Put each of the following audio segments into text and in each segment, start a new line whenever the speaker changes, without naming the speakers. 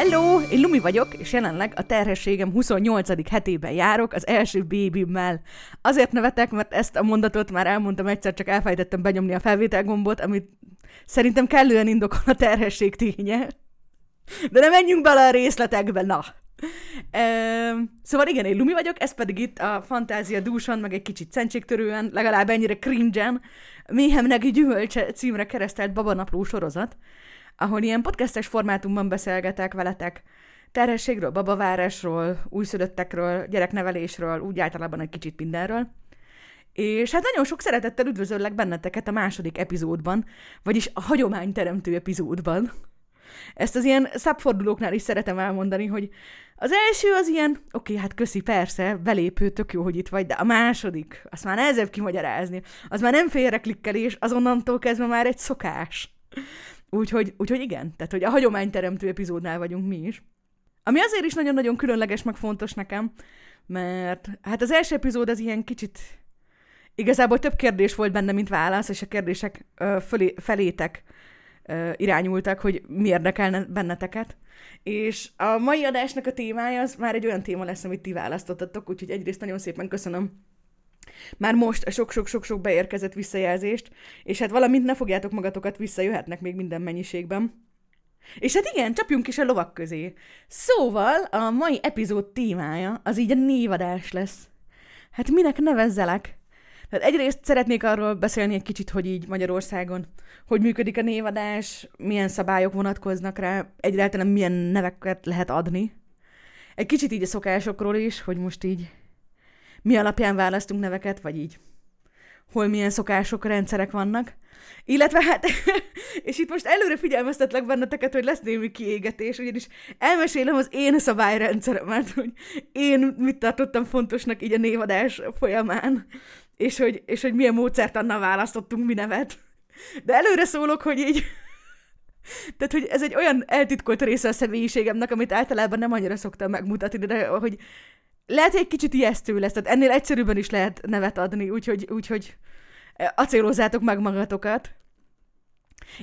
Hello, én Lumi vagyok, és jelenleg a terhességem 28. hetében járok az első bébimmel. Azért nevetek, mert ezt a mondatot már elmondtam egyszer, csak elfelejtettem benyomni a felvételgombot, amit szerintem kellően indokol a terhesség ténye. De nem menjünk bele a részletekbe, na! Szóval igen, én Lumi vagyok, ez pedig itt a fantázia dúsan, meg egy kicsit szentségtörően, legalább ennyire cringe-en, méhemnek gyümölcse címre keresztelt babanapló sorozat, ahol ilyen podcastes formátumban beszélgetek veletek terhességről, babavárásról, újszülöttekről, gyereknevelésről, úgy általában egy kicsit mindenről. És hát nagyon sok szeretettel üdvözöllek benneteket a második epizódban, vagyis a hagyományteremtő epizódban. Ezt az ilyen szabfordulóknál is szeretem elmondani, hogy az első az ilyen, oké, hát köszi, persze, belépő, tök jó, hogy itt vagy, de a második, azt már nehezebb kimagyarázni. Az már nem félreklikkelés, azonnantól kezdve már egy szokás. Úgyhogy, úgyhogy igen, tehát hogy a hagyományteremtő epizódnál vagyunk mi is. Ami azért is nagyon-nagyon különleges, meg fontos nekem, mert hát az első epizód az ilyen kicsit igazából több kérdés volt benne, mint válasz, és a kérdések ö, fölé, felétek ö, irányultak, hogy mi érdekelne benneteket. És a mai adásnak a témája az már egy olyan téma lesz, amit ti választottatok, úgyhogy egyrészt nagyon szépen köszönöm már most a sok-sok-sok-sok beérkezett visszajelzést, és hát valamint ne fogjátok magatokat vissza, jöhetnek még minden mennyiségben. És hát igen, csapjunk is a lovak közé. Szóval a mai epizód témája az így a névadás lesz. Hát minek nevezzelek? Tehát egyrészt szeretnék arról beszélni egy kicsit, hogy így Magyarországon, hogy működik a névadás, milyen szabályok vonatkoznak rá, egyáltalán milyen neveket lehet adni. Egy kicsit így a szokásokról is, hogy most így mi alapján választunk neveket, vagy így hol milyen szokások, rendszerek vannak. Illetve hát, és itt most előre figyelmeztetlek benneteket, hogy lesz némi kiégetés, ugyanis elmesélem az én szabályrendszeremet, hogy én mit tartottam fontosnak így a névadás folyamán, és hogy, és hogy milyen módszert annal választottunk mi nevet. De előre szólok, hogy így, tehát, hogy ez egy olyan eltitkolt része a személyiségemnek, amit általában nem annyira szoktam megmutatni, de hogy lehet, hogy egy kicsit ijesztő lesz, tehát ennél egyszerűbben is lehet nevet adni, úgyhogy, úgyhogy acélozzátok meg magatokat.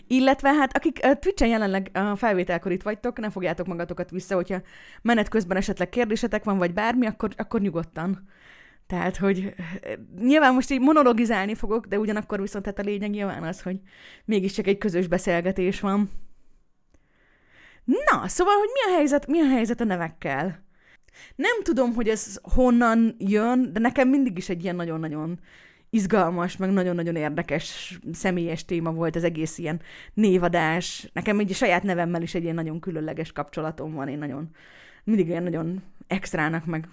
Illetve hát, akik uh, Twitch-en jelenleg a felvételkor itt vagytok, nem fogjátok magatokat vissza, hogyha menet közben esetleg kérdésetek van, vagy bármi, akkor, akkor nyugodtan. Tehát, hogy nyilván most így monologizálni fogok, de ugyanakkor viszont hát a lényeg nyilván az, hogy mégiscsak egy közös beszélgetés van. Na, szóval, hogy mi a helyzet, mi a helyzet a nevekkel? Nem tudom, hogy ez honnan jön, de nekem mindig is egy ilyen nagyon-nagyon izgalmas, meg nagyon-nagyon érdekes személyes téma volt az egész ilyen névadás. Nekem egy saját nevemmel is egy ilyen nagyon különleges kapcsolatom van, én nagyon, mindig ilyen nagyon extrának, meg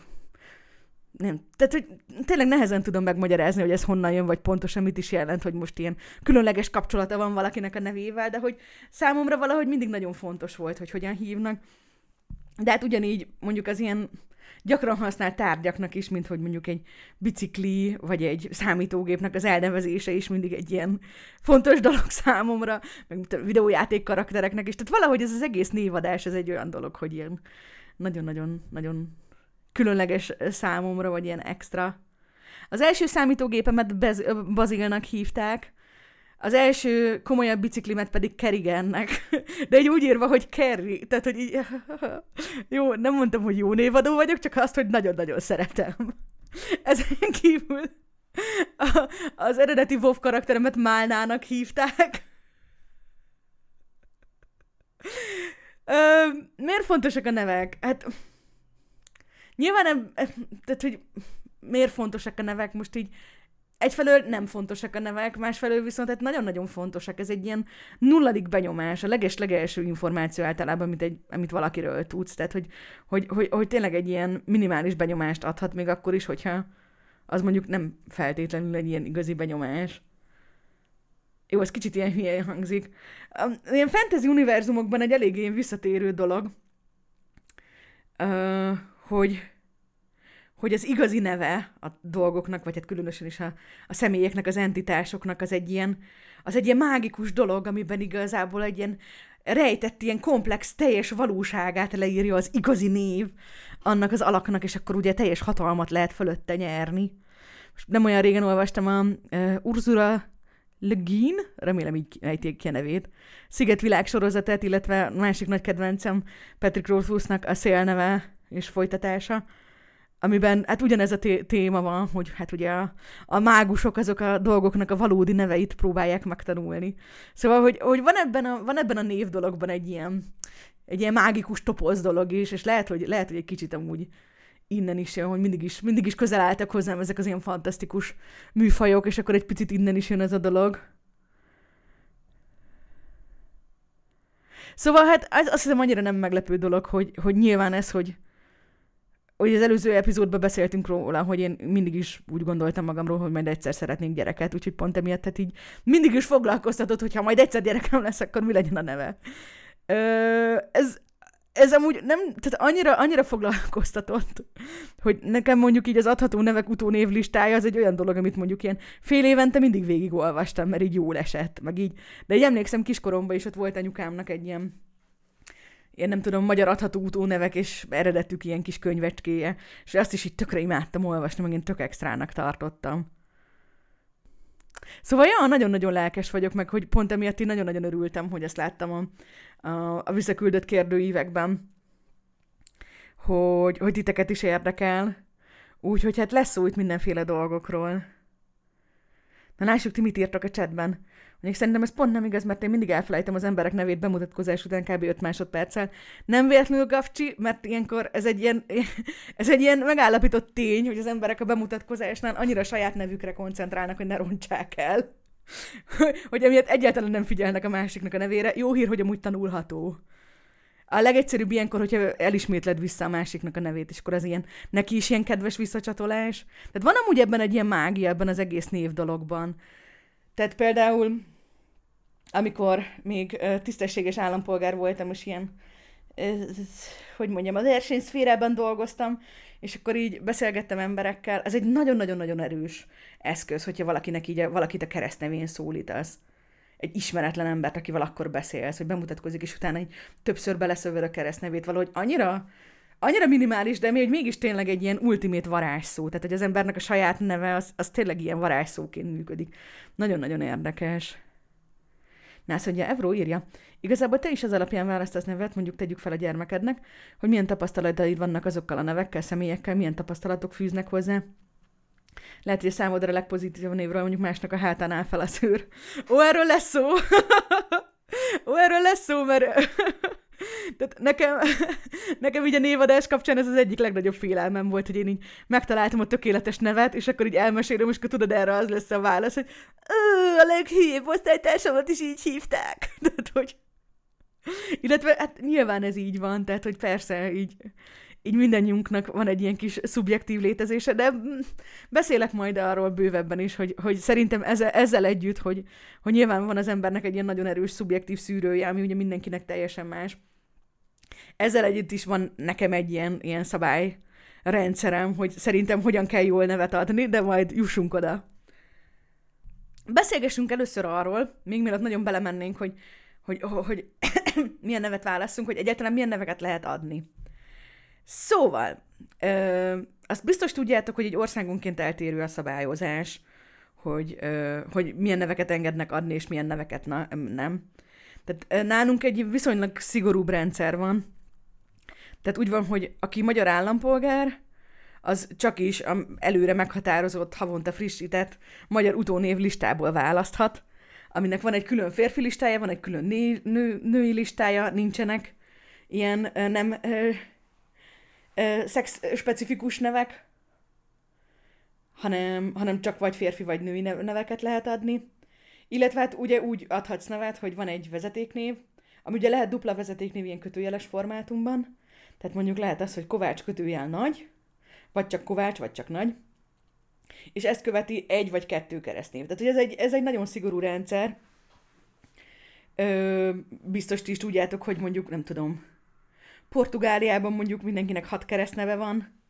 nem, tehát, hogy tényleg nehezen tudom megmagyarázni, hogy ez honnan jön, vagy pontosan mit is jelent, hogy most ilyen különleges kapcsolata van valakinek a nevével, de hogy számomra valahogy mindig nagyon fontos volt, hogy hogyan hívnak. De hát ugyanígy mondjuk az ilyen gyakran használt tárgyaknak is, mint hogy mondjuk egy bicikli, vagy egy számítógépnek az elnevezése is mindig egy ilyen fontos dolog számomra, meg videójáték karaktereknek is. Tehát valahogy ez az egész névadás, ez egy olyan dolog, hogy ilyen nagyon-nagyon-nagyon különleges számomra, vagy ilyen extra. Az első számítógépemet Bazilnak hívták, az első komolyabb biciklimet pedig Kerrigannek. De egy úgy írva, hogy Kerry. Tehát, hogy így... Jó, nem mondtam, hogy jó névadó vagyok, csak azt, hogy nagyon-nagyon szeretem. Ezen kívül a, az eredeti WoW karakteremet Málnának hívták. Ö, miért fontosak a nevek? Hát nyilván nem, tehát, hogy miért fontosak a nevek? Most így egyfelől nem fontosak a nevek, másfelől viszont hát nagyon-nagyon fontosak. Ez egy ilyen nulladik benyomás, a leges-legelső információ általában, amit, egy, amit valakiről tudsz. Tehát, hogy, hogy, hogy, hogy tényleg egy ilyen minimális benyomást adhat, még akkor is, hogyha az mondjuk nem feltétlenül egy ilyen igazi benyomás. Jó, ez kicsit ilyen hülye hangzik. Ilyen fantasy univerzumokban egy eléggé visszatérő dolog, hogy hogy az igazi neve a dolgoknak, vagy hát különösen is a, a személyeknek, az entitásoknak az egy ilyen, az egy ilyen mágikus dolog, amiben igazából egy ilyen rejtett, ilyen komplex, teljes valóságát leírja az igazi név annak az alaknak, és akkor ugye teljes hatalmat lehet fölötte nyerni. Most nem olyan régen olvastam a uh, Ursula Le Guin, remélem így ejték ki a nevét, Sziget sorozatát, illetve másik nagy kedvencem Patrick Rothfussnak a szélneve és folytatása, amiben hát ugyanez a té- téma van, hogy hát ugye a, a mágusok azok a dolgoknak a valódi neveit próbálják megtanulni. Szóval, hogy, hogy van, ebben a, van ebben a név dologban egy ilyen, egy ilyen mágikus topoz dolog is, és lehet, hogy, lehet, hogy egy kicsit amúgy innen is jön, hogy mindig is, mindig is közel álltak hozzám ezek az ilyen fantasztikus műfajok, és akkor egy picit innen is jön ez a dolog. Szóval hát az, azt hiszem annyira nem meglepő dolog, hogy, hogy nyilván ez, hogy, hogy az előző epizódban beszéltünk róla, hogy én mindig is úgy gondoltam magamról, hogy majd egyszer szeretnék gyereket, úgyhogy pont emiatt tehát így mindig is foglalkoztatott, hogy ha majd egyszer gyerekem lesz, akkor mi legyen a neve. Ö, ez, ez amúgy nem, tehát annyira, annyira foglalkoztatott, hogy nekem mondjuk így az adható nevek utónév listája az egy olyan dolog, amit mondjuk ilyen fél évente mindig végigolvastam, mert így jól esett, meg így. De így emlékszem kiskoromban is ott volt anyukámnak egy ilyen én nem tudom, magyar adható utónevek, és eredetük ilyen kis könyvecskéje, és azt is így tökre imádtam olvasni, meg én tök extrának tartottam. Szóval, ja, nagyon-nagyon lelkes vagyok, meg hogy pont emiatt én nagyon-nagyon örültem, hogy ezt láttam a, a, a visszaküldött kérdőívekben, hogy, hogy titeket is érdekel. Úgyhogy hát lesz szó itt mindenféle dolgokról. Na lássuk, ti mit írtak a chatben. Mondjuk szerintem ez pont nem igaz, mert én mindig elfelejtem az emberek nevét bemutatkozás után kb. 5 másodperccel. Nem véletlenül gafcsi, mert ilyenkor ez egy ilyen, ez egy ilyen megállapított tény, hogy az emberek a bemutatkozásnál annyira saját nevükre koncentrálnak, hogy ne rontsák el. hogy emiatt egyáltalán nem figyelnek a másiknak a nevére. Jó hír, hogy amúgy tanulható. A legegyszerűbb ilyenkor, hogyha elismétled vissza a másiknak a nevét, és akkor az ilyen, neki is ilyen kedves visszacsatolás. Tehát van amúgy ebben egy ilyen mágia ebben az egész név dologban. Tehát például, amikor még tisztességes állampolgár voltam, és ilyen, hogy mondjam, az versenyszférában dolgoztam, és akkor így beszélgettem emberekkel, ez egy nagyon-nagyon-nagyon erős eszköz, hogyha valakinek így valakit a keresztnevén szólítasz egy ismeretlen embert, akivel akkor beszélsz, hogy bemutatkozik, és utána egy többször beleszövöd a keresztnevét, valahogy annyira, annyira minimális, de még mégis tényleg egy ilyen ultimét varázsszó. Tehát, hogy az embernek a saját neve, az, az tényleg ilyen varázsszóként működik. Nagyon-nagyon érdekes. Nász, hogy Evró írja, igazából te is az alapján választasz nevet, mondjuk tegyük fel a gyermekednek, hogy milyen tapasztalataid vannak azokkal a nevekkel, személyekkel, milyen tapasztalatok fűznek hozzá. Lehet, hogy a számodra a legpozitívabb névről mondjuk másnak a hátán áll fel a szőr. Ó, erről lesz szó! Ó, erről lesz szó, mert tehát nekem, nekem így a névadás kapcsán ez az egyik legnagyobb félelmem volt, hogy én így megtaláltam a tökéletes nevet, és akkor így elmesélem, és akkor tudod, erre az lesz a válasz, hogy a leghülyébb osztálytársamat is így hívták. Tehát, hogy... Illetve hát nyilván ez így van, tehát, hogy persze így így mindannyiunknak van egy ilyen kis szubjektív létezése, de beszélek majd arról bővebben is, hogy, hogy szerintem ezzel, ezzel együtt, hogy, hogy nyilván van az embernek egy ilyen nagyon erős szubjektív szűrője, ami ugye mindenkinek teljesen más. Ezzel együtt is van nekem egy ilyen, ilyen szabály rendszerem, hogy szerintem hogyan kell jól nevet adni, de majd jussunk oda. Beszélgessünk először arról, még mielőtt nagyon belemennénk, hogy, hogy, hogy milyen nevet válaszunk, hogy egyáltalán milyen neveket lehet adni. Szóval, ö, azt biztos tudjátok, hogy egy országonként eltérő a szabályozás, hogy, ö, hogy milyen neveket engednek adni, és milyen neveket na, nem. Tehát nálunk egy viszonylag szigorúbb rendszer van. Tehát úgy van, hogy aki magyar állampolgár, az csak is a előre meghatározott, havonta frissített magyar utónév listából választhat, aminek van egy külön férfi listája, van egy külön nő, nő, női listája, nincsenek ilyen nem szex-specifikus nevek, hanem, hanem csak vagy férfi, vagy női neveket lehet adni. Illetve hát ugye úgy adhatsz nevet, hogy van egy vezetéknév, ami ugye lehet dupla vezetéknév ilyen kötőjeles formátumban, tehát mondjuk lehet az, hogy Kovács kötőjel nagy, vagy csak Kovács, vagy csak nagy, és ezt követi egy vagy kettő keresztnév. Tehát hogy ez egy, ez egy nagyon szigorú rendszer. Ö, biztos ti is tudjátok, hogy mondjuk, nem tudom, Portugáliában mondjuk mindenkinek hat keresztneve van,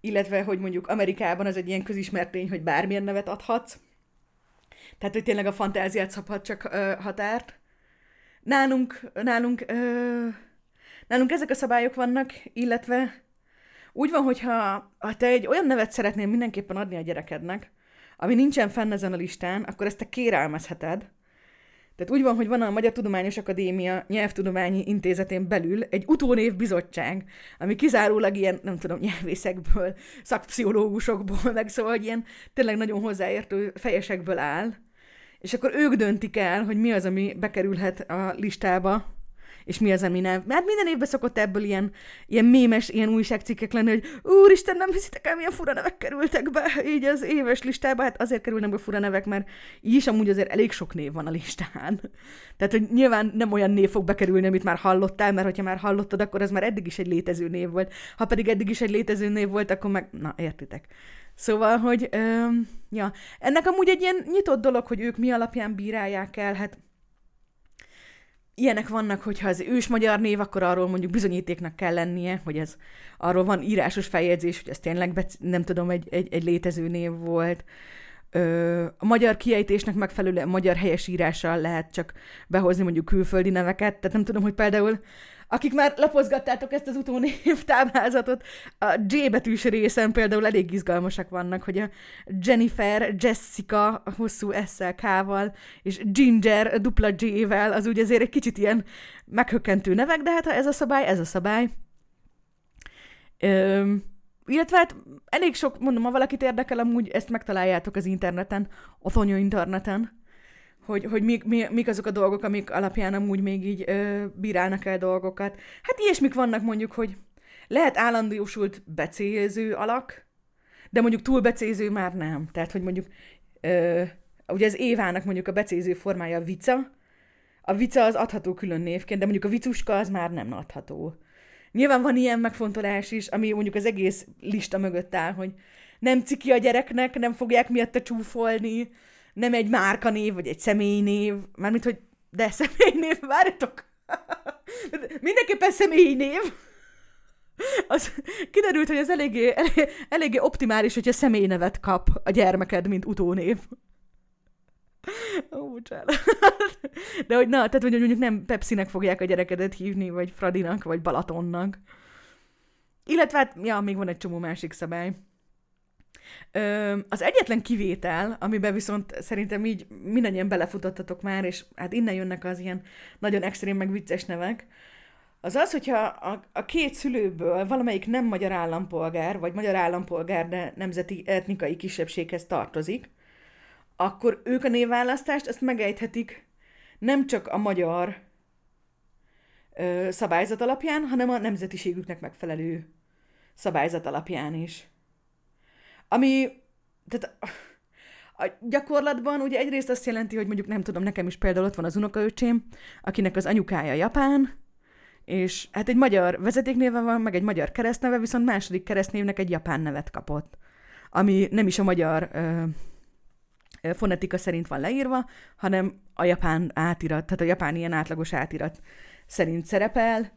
illetve, hogy mondjuk Amerikában az egy ilyen közismert tény, hogy bármilyen nevet adhatsz. Tehát, hogy tényleg a fantáziát szabhat csak ö, határt. Nálunk, nálunk, ö, nálunk ezek a szabályok vannak, illetve úgy van, hogyha ha te egy olyan nevet szeretnél mindenképpen adni a gyerekednek, ami nincsen fenn ezen a listán, akkor ezt te kérelmezheted, tehát úgy van, hogy van a Magyar Tudományos Akadémia Nyelvtudományi Intézetén belül egy utónév bizottság, ami kizárólag ilyen, nem tudom, nyelvészekből, szakpszichológusokból, meg szóval ilyen tényleg nagyon hozzáértő fejesekből áll, és akkor ők döntik el, hogy mi az, ami bekerülhet a listába, és mi az, ami nem. Mert minden évben szokott ebből ilyen, ilyen mémes, ilyen újságcikkek lenni, hogy úristen, nem hiszitek el, milyen fura nevek kerültek be így az éves listába. Hát azért kerülnek be fura nevek, mert így is amúgy azért elég sok név van a listán. Tehát, hogy nyilván nem olyan név fog bekerülni, amit már hallottál, mert hogyha már hallottad, akkor az már eddig is egy létező név volt. Ha pedig eddig is egy létező név volt, akkor meg, na, értitek. Szóval, hogy, öm, ja, ennek amúgy egy ilyen nyitott dolog, hogy ők mi alapján bírálják el, hát ilyenek vannak, hogyha az ős magyar név, akkor arról mondjuk bizonyítéknak kell lennie, hogy ez arról van írásos feljegyzés, hogy ez tényleg be, nem tudom, egy, egy, egy létező név volt. Ö, a magyar kiejtésnek megfelelően magyar helyesírással lehet csak behozni mondjuk külföldi neveket, tehát nem tudom, hogy például akik már lapozgattátok ezt az utónév táblázatot, a J betűs részen például elég izgalmasak vannak, hogy a Jennifer, Jessica hosszú s K-val, és Ginger dupla J-vel, az úgy azért egy kicsit ilyen meghökkentő nevek, de hát ha ez a szabály, ez a szabály. Öm, illetve hát elég sok, mondom, ha valakit érdekel, amúgy ezt megtaláljátok az interneten, a interneten, hogy, hogy mik, mi, mik azok a dolgok, amik alapján amúgy még így ö, bírálnak el dolgokat. Hát ilyesmik vannak mondjuk, hogy lehet állandósult becéző alak, de mondjuk túl becéző már nem. Tehát, hogy mondjuk ö, ugye az Évának mondjuk a becéző formája a vica, a vica az adható külön névként, de mondjuk a vicuska az már nem adható. Nyilván van ilyen megfontolás is, ami mondjuk az egész lista mögött áll, hogy nem ciki a gyereknek, nem fogják miatta csúfolni, nem egy márkanév, vagy egy személynév, mármint, hogy de személynév, várjatok! Mindenképpen személynév. Az kiderült, hogy ez eléggé, elég, eléggé optimális, hogyha személynevet kap a gyermeked, mint utónév. Ó, De hogy na, tehát hogy mondjuk nem Pepsinek fogják a gyerekedet hívni, vagy Fradinak, vagy Balatonnak. Illetve hát, ja, még van egy csomó másik szabály. Ö, az egyetlen kivétel, amiben viszont szerintem így mindannyian belefutottatok már, és hát innen jönnek az ilyen nagyon extrém meg vicces nevek, az az, hogyha a, a két szülőből valamelyik nem magyar állampolgár, vagy magyar állampolgár, de nemzeti etnikai kisebbséghez tartozik, akkor ők a névválasztást ezt megejthetik nem csak a magyar ö, szabályzat alapján, hanem a nemzetiségüknek megfelelő szabályzat alapján is. Ami, tehát a gyakorlatban ugye egyrészt azt jelenti, hogy mondjuk nem tudom, nekem is például ott van az unokaöcsém, akinek az anyukája japán, és hát egy magyar vezetéknéve van, meg egy magyar keresztneve, viszont második keresztnévnek egy japán nevet kapott, ami nem is a magyar ö, ö, fonetika szerint van leírva, hanem a japán átirat, tehát a japán ilyen átlagos átirat szerint szerepel,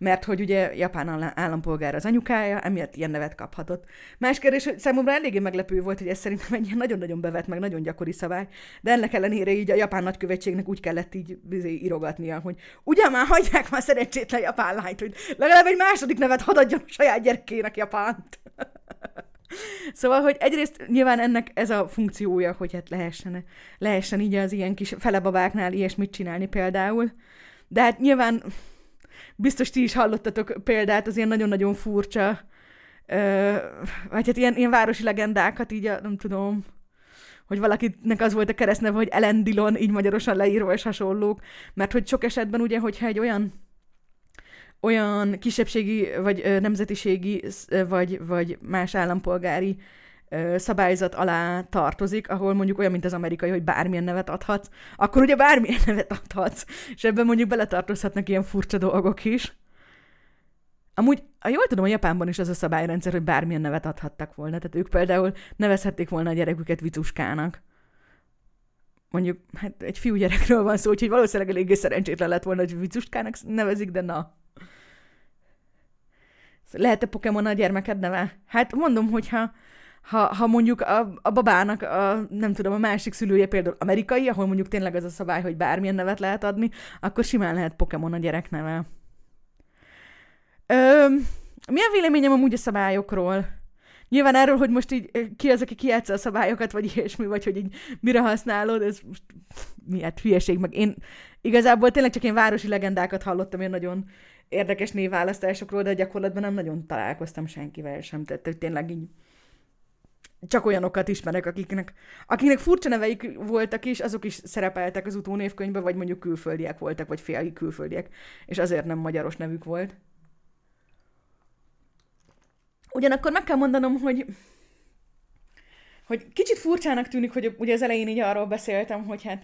mert hogy ugye japán állampolgár az anyukája, emiatt ilyen nevet kaphatott. Más kérdés, hogy számomra eléggé meglepő volt, hogy ez szerintem egy ilyen nagyon-nagyon bevett, meg nagyon gyakori szabály, de ennek ellenére így a japán nagykövetségnek úgy kellett így írogatnia, hogy ugyan már hagyják már szerencsétlen japán lányt, hogy legalább egy második nevet hadd adjon a saját gyerekének japánt. Szóval, hogy egyrészt nyilván ennek ez a funkciója, hogy hát lehessen, lehessen így az ilyen kis felebabáknál ilyesmit csinálni például. De hát nyilván biztos ti is hallottatok példát az ilyen nagyon-nagyon furcsa, ö, vagy hát ilyen, ilyen városi legendákat, így a, nem tudom, hogy valakinek az volt a keresztneve, hogy Ellen Dillon, így magyarosan leírva és hasonlók, mert hogy sok esetben ugye, hogyha egy olyan olyan kisebbségi, vagy ö, nemzetiségi, vagy, vagy más állampolgári szabályzat alá tartozik, ahol mondjuk olyan, mint az amerikai, hogy bármilyen nevet adhatsz, akkor ugye bármilyen nevet adhatsz, és ebben mondjuk beletartozhatnak ilyen furcsa dolgok is. Amúgy, ha jól tudom, a Japánban is az a szabályrendszer, hogy bármilyen nevet adhattak volna. Tehát ők például nevezhették volna a gyereküket vicuskának. Mondjuk, hát egy fiú gyerekről van szó, úgyhogy valószínűleg eléggé szerencsétlen lett volna, hogy vicuskának nevezik, de na. Lehet-e Pokémon a gyermeked neve? Hát mondom, hogyha ha, ha mondjuk a, a babának, a, nem tudom, a másik szülője például amerikai, ahol mondjuk tényleg az a szabály, hogy bármilyen nevet lehet adni, akkor simán lehet Pokémon a gyerek neve. Mi a véleményem amúgy a szabályokról? Nyilván erről, hogy most így ki az, aki kijátsza a szabályokat, vagy ilyesmi, vagy hogy így mire használod, ez most miért hülyeség, meg én igazából tényleg csak én városi legendákat hallottam, én nagyon érdekes névválasztásokról, de gyakorlatban nem nagyon találkoztam senkivel sem, tehát tényleg így csak olyanokat ismerek, akiknek, akiknek furcsa neveik voltak is, azok is szerepeltek az utónévkönyvben, vagy mondjuk külföldiek voltak, vagy félig külföldiek, és azért nem magyaros nevük volt. Ugyanakkor meg kell mondanom, hogy hogy kicsit furcsának tűnik, hogy ugye az elején így arról beszéltem, hogy hát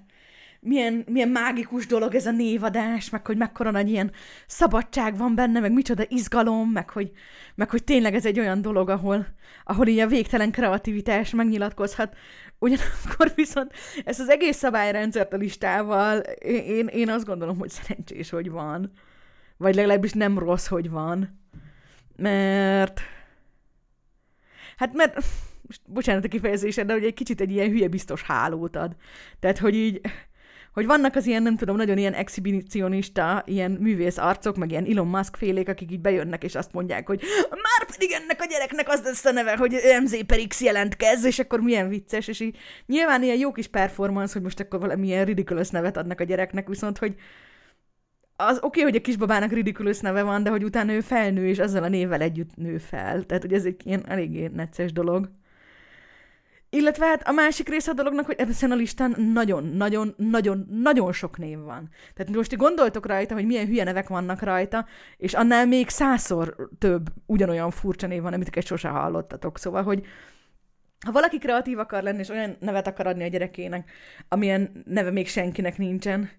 milyen, milyen mágikus dolog ez a névadás, meg hogy mekkora nagy ilyen szabadság van benne, meg micsoda izgalom, meg hogy, meg hogy tényleg ez egy olyan dolog, ahol, ahol így a végtelen kreativitás megnyilatkozhat. Ugyanakkor viszont ezt az egész szabályrendszert a listával, én, én azt gondolom, hogy szerencsés, hogy van. Vagy legalábbis nem rossz, hogy van. Mert... Hát mert most bocsánat a kifejezésed, de hogy egy kicsit egy ilyen hülye biztos hálót ad. Tehát, hogy így hogy vannak az ilyen, nem tudom, nagyon ilyen exhibicionista, ilyen művész arcok, meg ilyen Elon Musk félék, akik így bejönnek, és azt mondják, hogy már pedig ennek a gyereknek az lesz a neve, hogy MZ per X jelentkez, és akkor milyen vicces, és így nyilván ilyen jó kis performance, hogy most akkor valamilyen ridiculous nevet adnak a gyereknek, viszont, hogy az oké, okay, hogy a kisbabának ridiculous neve van, de hogy utána ő felnő, és azzal a névvel együtt nő fel. Tehát, hogy ez egy ilyen eléggé necces dolog. Illetve hát a másik része a dolognak, hogy ebben a listán nagyon-nagyon-nagyon-nagyon sok név van. Tehát most gondoltok rajta, hogy milyen hülye nevek vannak rajta, és annál még százszor több ugyanolyan furcsa név van, amit sose hallottatok. Szóval, hogy ha valaki kreatív akar lenni, és olyan nevet akar adni a gyerekének, amilyen neve még senkinek nincsen,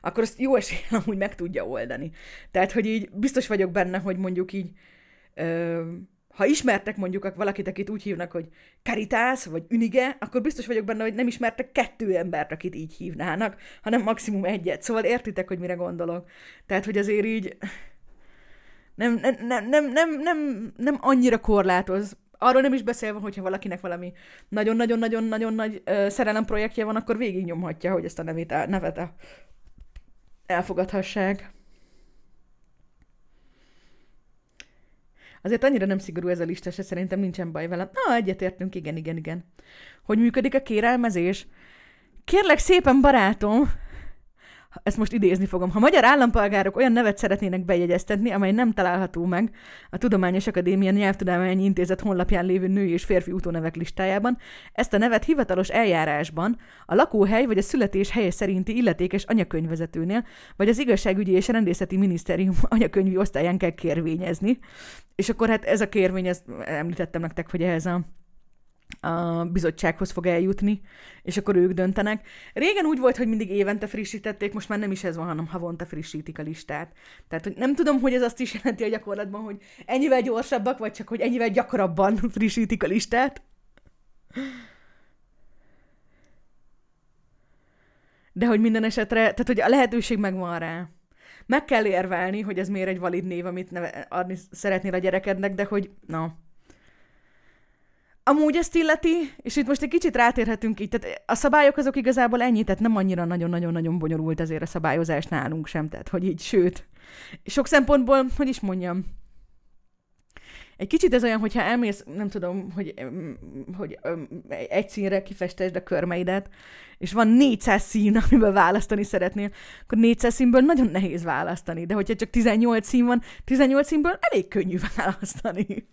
akkor azt jó eséllyel amúgy meg tudja oldani. Tehát, hogy így biztos vagyok benne, hogy mondjuk így ö, ha ismertek mondjuk valakit, akit úgy hívnak, hogy Caritas, vagyÜnige, akkor biztos vagyok benne, hogy nem ismertek kettő embert, akit így hívnának, hanem maximum egyet. Szóval értitek, hogy mire gondolok. Tehát, hogy azért így nem, nem, nem, nem, nem, nem, nem annyira korlátoz. Arról nem is beszélve, hogyha valakinek valami nagyon-nagyon-nagyon-nagyon nagy uh, szerelem projektje van, akkor végignyomhatja, hogy ezt a nevét, nevet elfogadhassák. Azért annyira nem szigorú ez a lista, se szerintem nincsen baj vele. Na, egyetértünk, igen, igen, igen. Hogy működik a kérelmezés? Kérlek szépen, barátom, ezt most idézni fogom, ha magyar állampolgárok olyan nevet szeretnének bejegyeztetni, amely nem található meg a Tudományos Akadémia Nyelvtudományi Intézet honlapján lévő női és férfi utónevek listájában, ezt a nevet hivatalos eljárásban a lakóhely vagy a születés helye szerinti illetékes anyakönyvezetőnél, vagy az igazságügyi és rendészeti minisztérium anyakönyvi osztályán kell kérvényezni. És akkor hát ez a kérvény, ezt említettem nektek, hogy ehhez a a bizottsághoz fog eljutni, és akkor ők döntenek. Régen úgy volt, hogy mindig évente frissítették, most már nem is ez van, hanem havonta frissítik a listát. Tehát hogy nem tudom, hogy ez azt is jelenti a gyakorlatban, hogy ennyivel gyorsabbak, vagy csak, hogy ennyivel gyakrabban frissítik a listát. De hogy minden esetre, tehát hogy a lehetőség megvan rá. Meg kell érvelni, hogy ez miért egy valid név, amit neve, adni szeretnél a gyerekednek, de hogy, na, Amúgy ezt illeti, és itt most egy kicsit rátérhetünk így, tehát a szabályok azok igazából ennyi, tehát nem annyira nagyon-nagyon-nagyon bonyolult ezért a szabályozás nálunk sem, tehát hogy így, sőt, sok szempontból, hogy is mondjam, egy kicsit ez olyan, hogyha elmész, nem tudom, hogy, hogy egy színre kifestesd a körmeidet, és van 400 szín, amiből választani szeretnél, akkor 400 színből nagyon nehéz választani, de hogyha csak 18 szín van, 18 színből elég könnyű választani.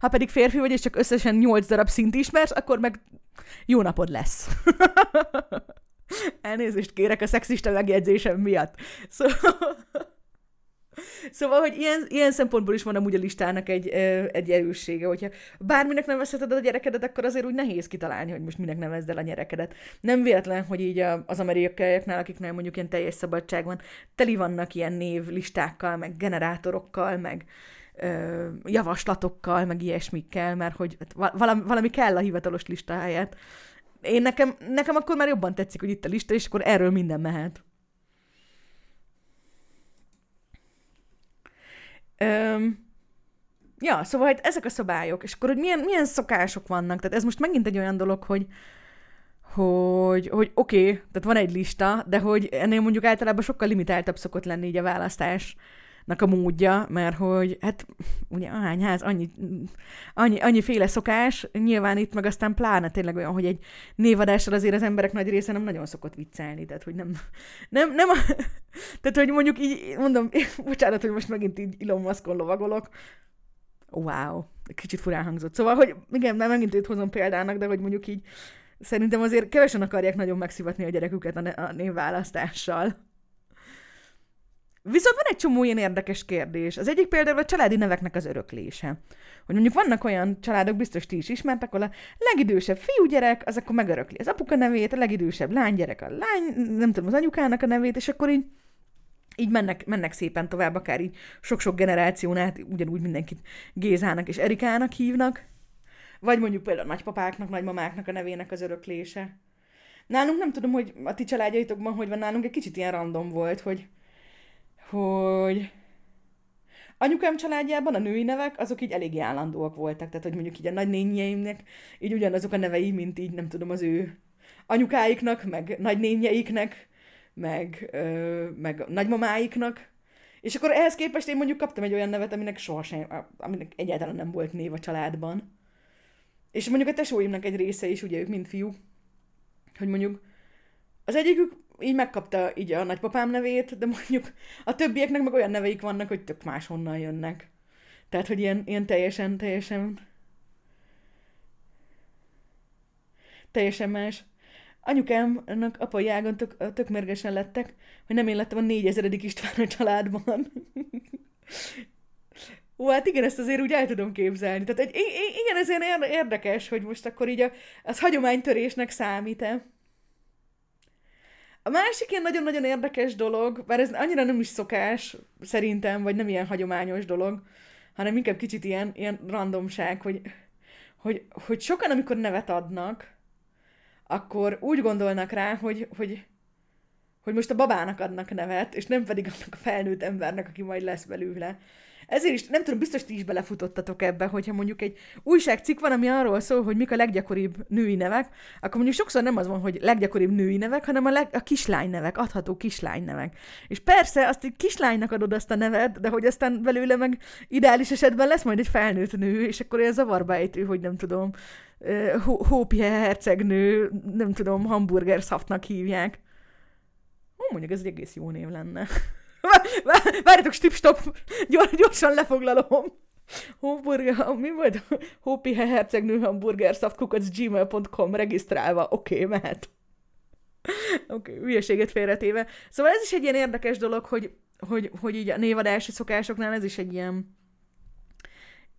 Ha pedig férfi vagy, és csak összesen 8 darab színt ismersz, akkor meg jó napod lesz. Elnézést kérek a szexista megjegyzésem miatt. Szóval... Szóval, hogy ilyen, ilyen szempontból is van amúgy a listának egy, egy erőssége, hogyha bárminek nevezheted a gyerekedet, akkor azért úgy nehéz kitalálni, hogy most minek nevezd el a gyerekedet. Nem véletlen, hogy így az amerikaiaknál, akiknél mondjuk ilyen teljes szabadság van, teli vannak ilyen névlistákkal, meg generátorokkal, meg ö, javaslatokkal, meg ilyesmikkel, mert hogy valami, valami kell a hivatalos helyett. Én nekem, nekem akkor már jobban tetszik, hogy itt a lista, és akkor erről minden mehet. Öm, ja, szóval hát ezek a szabályok, és akkor hogy milyen, milyen szokások vannak, tehát ez most megint egy olyan dolog, hogy hogy, hogy oké, okay, tehát van egy lista, de hogy ennél mondjuk általában sokkal limitáltabb szokott lenni így a választás a módja, mert hogy hát ugye ahány ház, annyi, annyi, annyi féle szokás, nyilván itt meg aztán pláne tényleg olyan, hogy egy névadással azért az emberek nagy része nem nagyon szokott viccelni, tehát hogy nem, nem, nem tehát hogy mondjuk így, mondom, bocsánat, hogy most megint így Elon Muskon lovagolok, wow, kicsit furán hangzott. Szóval, hogy igen, már megint őt hozom példának, de hogy mondjuk így szerintem azért kevesen akarják nagyon megszivatni a gyereküket a, ne- a névválasztással. Viszont van egy csomó ilyen érdekes kérdés. Az egyik például a családi neveknek az öröklése. Hogy mondjuk vannak olyan családok, biztos ti is ismertek, ahol a legidősebb fiúgyerek, az akkor megörökli az apuka nevét, a legidősebb lánygyerek a lány, nem tudom, az anyukának a nevét, és akkor így így mennek, mennek szépen tovább, akár így sok-sok generáción át, ugyanúgy mindenkit Gézának és Erikának hívnak. Vagy mondjuk például nagypapáknak, nagymamáknak a nevének az öröklése. Nálunk nem tudom, hogy a ti családjaitokban hogy van, nálunk egy kicsit ilyen random volt, hogy hogy anyukám családjában a női nevek, azok így eléggé állandóak voltak, tehát hogy mondjuk így a nagynényeimnek így ugyanazok a nevei, mint így nem tudom, az ő anyukáiknak, meg nagynényeiknek, meg, ö, meg nagymamáiknak. És akkor ehhez képest én mondjuk kaptam egy olyan nevet, aminek sohasem, aminek egyáltalán nem volt név a családban. És mondjuk a tesóimnak egy része is, ugye ők mind fiúk, hogy mondjuk az egyikük így megkapta így a nagypapám nevét, de mondjuk a többieknek meg olyan neveik vannak, hogy tök máshonnan jönnek. Tehát, hogy ilyen, ilyen teljesen, teljesen teljesen más. Anyukámnak apai ágon tök, tök mérgesen lettek, hogy nem én lettem a négyezeredik István a családban. Ó, hát igen, ezt azért úgy el tudom képzelni. Tehát egy, igen, ez ilyen érdekes, hogy most akkor így a, az hagyománytörésnek számít-e. A másik ilyen nagyon-nagyon érdekes dolog, bár ez annyira nem is szokás, szerintem, vagy nem ilyen hagyományos dolog, hanem inkább kicsit ilyen, ilyen randomság, hogy, hogy, hogy sokan, amikor nevet adnak, akkor úgy gondolnak rá, hogy, hogy, hogy most a babának adnak nevet, és nem pedig annak a felnőtt embernek, aki majd lesz belőle. Ezért is, nem tudom, biztos ti is belefutottatok ebbe, hogyha mondjuk egy újságcikk van, ami arról szól, hogy mik a leggyakoribb női nevek, akkor mondjuk sokszor nem az van, hogy leggyakoribb női nevek, hanem a, leg, a kislány nevek, adható kislány nevek. És persze azt egy kislánynak adod azt a nevet, de hogy aztán belőle meg ideális esetben lesz majd egy felnőtt nő, és akkor olyan zavarba ejtő, hogy nem tudom, Hópje hercegnő, nem tudom, hamburger szaftnak hívják. Mondjuk ez egy egész jó név lenne. Várjatok, stip, stop, gyorsan lefoglalom. Hamburger, mi volt? Hópi hercegnő hamburger szaftkukac gmail.com regisztrálva. Oké, okay, mehet. Oké, okay, hülyeséget félretéve. Szóval ez is egy ilyen érdekes dolog, hogy, hogy, hogy így a névadási szokásoknál ez is egy ilyen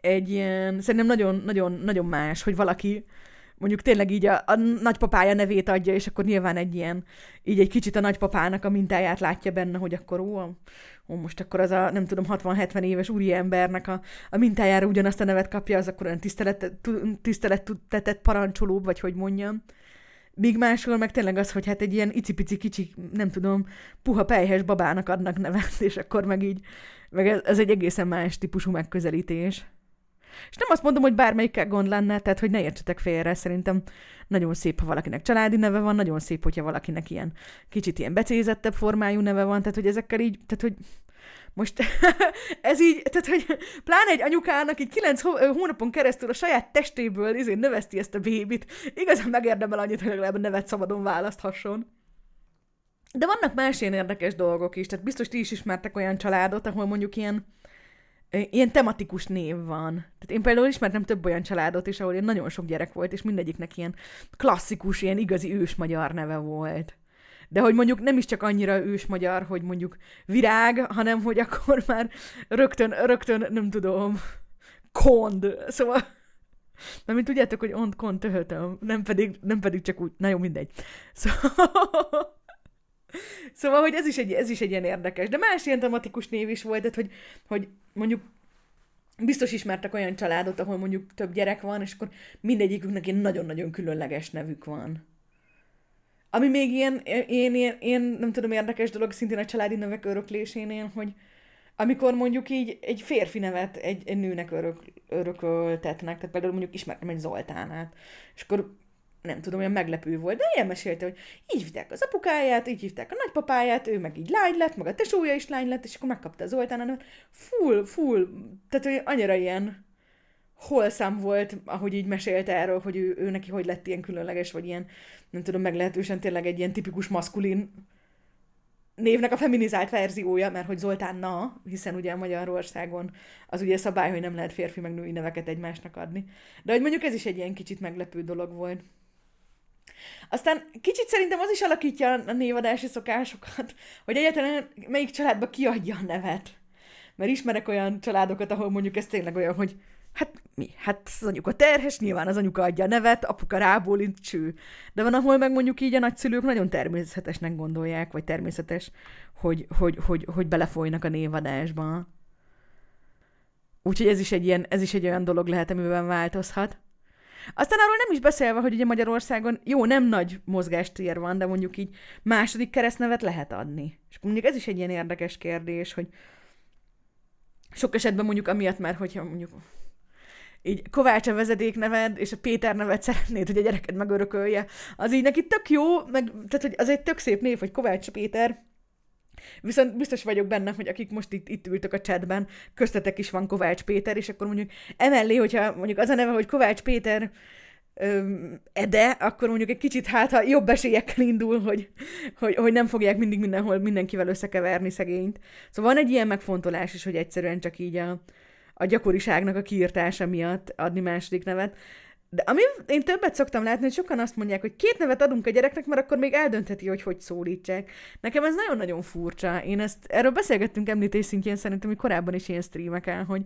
egy ilyen, szerintem nagyon, nagyon, nagyon más, hogy valaki mondjuk tényleg így a, a nagypapája nevét adja, és akkor nyilván egy ilyen, így egy kicsit a nagypapának a mintáját látja benne, hogy akkor ó, ó most akkor az a, nem tudom, 60-70 éves úri embernek a, a mintájára ugyanazt a nevet kapja, az akkor olyan tisztelettetett parancsolóbb, vagy hogy mondjam. Míg máshol meg tényleg az, hogy hát egy ilyen icipici kicsi, nem tudom, puha pejhes babának adnak nevet, és akkor meg így, meg ez, ez egy egészen más típusú megközelítés. És nem azt mondom, hogy bármelyikkel gond lenne, tehát hogy ne értsetek félre, szerintem nagyon szép, ha valakinek családi neve van, nagyon szép, hogyha valakinek ilyen kicsit ilyen becézettebb formájú neve van, tehát hogy ezekkel így, tehát hogy most ez így, tehát hogy pláne egy anyukának így kilenc hónapon keresztül a saját testéből izé növeszti ezt a bébit, igazán megérdemel annyit, hogy legalább nevet szabadon választhasson. De vannak más ilyen érdekes dolgok is, tehát biztos ti is ismertek olyan családot, ahol mondjuk ilyen ilyen tematikus név van. Tehát én például ismertem több olyan családot is, ahol ilyen nagyon sok gyerek volt, és mindegyiknek ilyen klasszikus, ilyen igazi ős magyar neve volt. De hogy mondjuk nem is csak annyira ős magyar, hogy mondjuk virág, hanem hogy akkor már rögtön, rögtön nem tudom, kond. Szóval, mert mint tudjátok, hogy ont kond töhötöm, nem pedig, nem pedig csak úgy, na jó, mindegy. Szóval, Szóval, hogy ez is, egy, ez is egy ilyen érdekes. De más ilyen tematikus név is volt, tehát, hogy, hogy mondjuk biztos ismertek olyan családot, ahol mondjuk több gyerek van, és akkor mindegyiküknek ilyen nagyon-nagyon különleges nevük van. Ami még ilyen, ilyen, ilyen, ilyen, nem tudom, érdekes dolog szintén a családi nevek öröklésénél, hogy amikor mondjuk így egy férfi nevet egy, egy nőnek örök, örököltetnek, tehát például mondjuk ismertem egy Zoltánát, és akkor nem tudom, olyan meglepő volt, de ilyen mesélte, hogy így hívták az apukáját, így hívták a nagypapáját, ő meg így lány lett, meg a tesója is lány lett, és akkor megkapta az Zoltán, hanem full, full, tehát hogy annyira ilyen holszám volt, ahogy így mesélte erről, hogy ő, ő neki hogy lett ilyen különleges, vagy ilyen, nem tudom, meglehetősen tényleg egy ilyen tipikus maszkulin névnek a feminizált verziója, mert hogy Zoltán na, hiszen ugye Magyarországon az ugye szabály, hogy nem lehet férfi meg női neveket egymásnak adni. De hogy mondjuk ez is egy ilyen kicsit meglepő dolog volt. Aztán kicsit szerintem az is alakítja a névadási szokásokat, hogy egyáltalán melyik családba kiadja a nevet. Mert ismerek olyan családokat, ahol mondjuk ez tényleg olyan, hogy hát mi? Hát az anyuka terhes, nyilván az anyuka adja a nevet, apuka rábólint, cső. De van, ahol meg mondjuk így a nagyszülők nagyon természetesnek gondolják, vagy természetes, hogy, hogy, hogy, hogy belefolynak a névadásba. Úgyhogy ez is egy ilyen, ez is egy olyan dolog lehet, amiben változhat. Aztán arról nem is beszélve, hogy ugye Magyarországon jó, nem nagy mozgástér van, de mondjuk így második keresztnevet lehet adni. És mondjuk ez is egy ilyen érdekes kérdés, hogy sok esetben mondjuk amiatt már, hogyha mondjuk így Kovács a vezeték neved, és a Péter nevet szeretnéd, hogy a gyereket megörökölje, az így neki tök jó, meg, tehát hogy az egy tök szép név, hogy Kovács Péter, Viszont biztos vagyok benne, hogy akik most itt, itt ültök a chatben, köztetek is van Kovács Péter, és akkor mondjuk emellé, hogyha mondjuk az a neve, hogy Kovács Péter öm, Ede, akkor mondjuk egy kicsit hát, ha jobb esélyekkel indul, hogy, hogy, hogy nem fogják mindig mindenhol mindenkivel összekeverni szegényt. Szóval van egy ilyen megfontolás is, hogy egyszerűen csak így a, a gyakoriságnak a kiirtása miatt adni második nevet. De ami én többet szoktam látni, hogy sokan azt mondják, hogy két nevet adunk a gyereknek, mert akkor még eldöntheti, hogy hogy szólítsák. Nekem ez nagyon-nagyon furcsa. Én ezt, erről beszélgettünk említés szintjén szerintem, hogy korábban is ilyen streameken, hogy,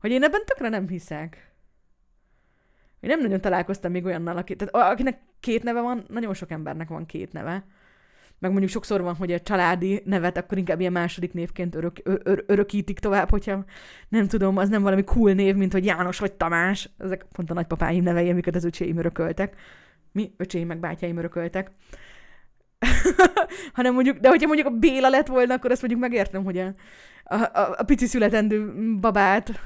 hogy én ebben tökre nem hiszek. Én nem nagyon találkoztam még olyannal, aki, tehát akinek két neve van, nagyon sok embernek van két neve meg mondjuk sokszor van, hogy a családi nevet akkor inkább ilyen második névként örök, ör, örökítik tovább, hogyha nem tudom, az nem valami cool név, mint hogy János vagy Tamás, ezek pont a nagypapáim nevei, amiket az öcséim örököltek. Mi? Öcséim meg bátyáim örököltek. hanem mondjuk, de hogyha mondjuk a Béla lett volna, akkor azt mondjuk megértem, hogy a, a, a, a pici születendő babát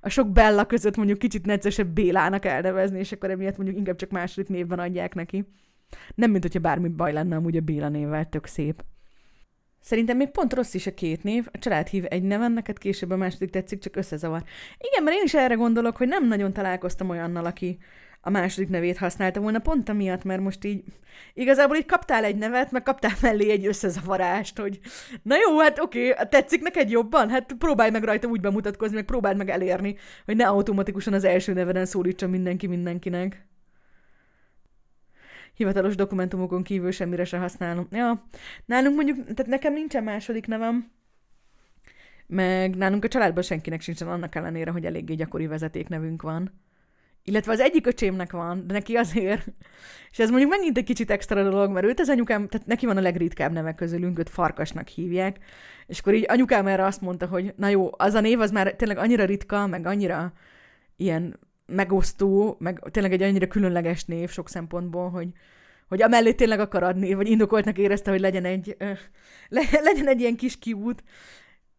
a sok Bella között mondjuk kicsit neccesebb Bélának elnevezni, és akkor emiatt mondjuk inkább csak második névben adják neki. Nem, mint hogyha bármi baj lenne amúgy a Béla névvel, tök szép. Szerintem még pont rossz is a két név, a család hív egy neven, neked később a második tetszik, csak összezavar. Igen, mert én is erre gondolok, hogy nem nagyon találkoztam olyannal, aki a második nevét használta volna, pont amiatt, mert most így igazából így kaptál egy nevet, meg kaptál mellé egy összezavarást, hogy na jó, hát oké, okay, tetszik neked jobban? Hát próbálj meg rajta úgy bemutatkozni, meg próbáld meg elérni, hogy ne automatikusan az első neveden szólítson mindenki mindenkinek hivatalos dokumentumokon kívül semmire se használom. Ja, nálunk mondjuk, tehát nekem nincsen második nevem, meg nálunk a családban senkinek sincsen annak ellenére, hogy eléggé gyakori vezetéknevünk van. Illetve az egyik öcsémnek van, de neki azért. És ez mondjuk megint egy kicsit extra dolog, mert őt az anyukám, tehát neki van a legritkább neve közülünk, őt farkasnak hívják. És akkor így anyukám erre azt mondta, hogy na jó, az a név az már tényleg annyira ritka, meg annyira ilyen megosztó, meg tényleg egy annyira különleges név sok szempontból, hogy, hogy amellé tényleg akar adni, vagy indokoltnak érezte, hogy legyen egy, le, legyen egy ilyen kis kiút.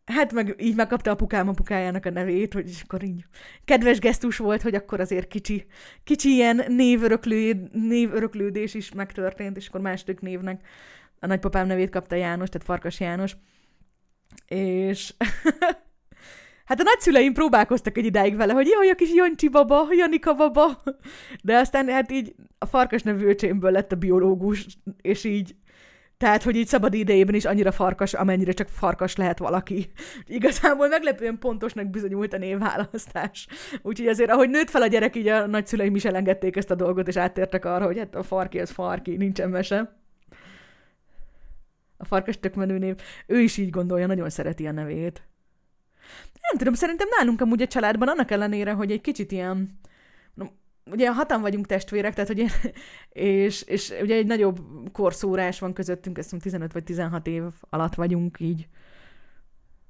Hát meg így megkapta apukám apukájának a nevét, hogy akkor így kedves gesztus volt, hogy akkor azért kicsi, kicsi ilyen névöröklő, névöröklődés is megtörtént, és akkor második névnek a nagypapám nevét kapta János, tehát Farkas János. És Hát a nagyszüleim próbálkoztak egy idáig vele, hogy jaj, a kis Jancsi baba, Janika baba. De aztán hát így a farkas nevű öcsémből lett a biológus, és így tehát, hogy így szabad idejében is annyira farkas, amennyire csak farkas lehet valaki. Igazából meglepően pontosnak bizonyult a névválasztás. Úgyhogy azért, ahogy nőtt fel a gyerek, így a nagyszüleim is elengedték ezt a dolgot, és áttértek arra, hogy hát a farki az farki, nincsen mese. A farkas tök menő név. Ő is így gondolja, nagyon szereti a nevét. Nem tudom, szerintem nálunk amúgy a családban annak ellenére, hogy egy kicsit ilyen, ugye hatan vagyunk testvérek, tehát hogy és, és ugye egy nagyobb korszórás van közöttünk, ezt 15 vagy 16 év alatt vagyunk így,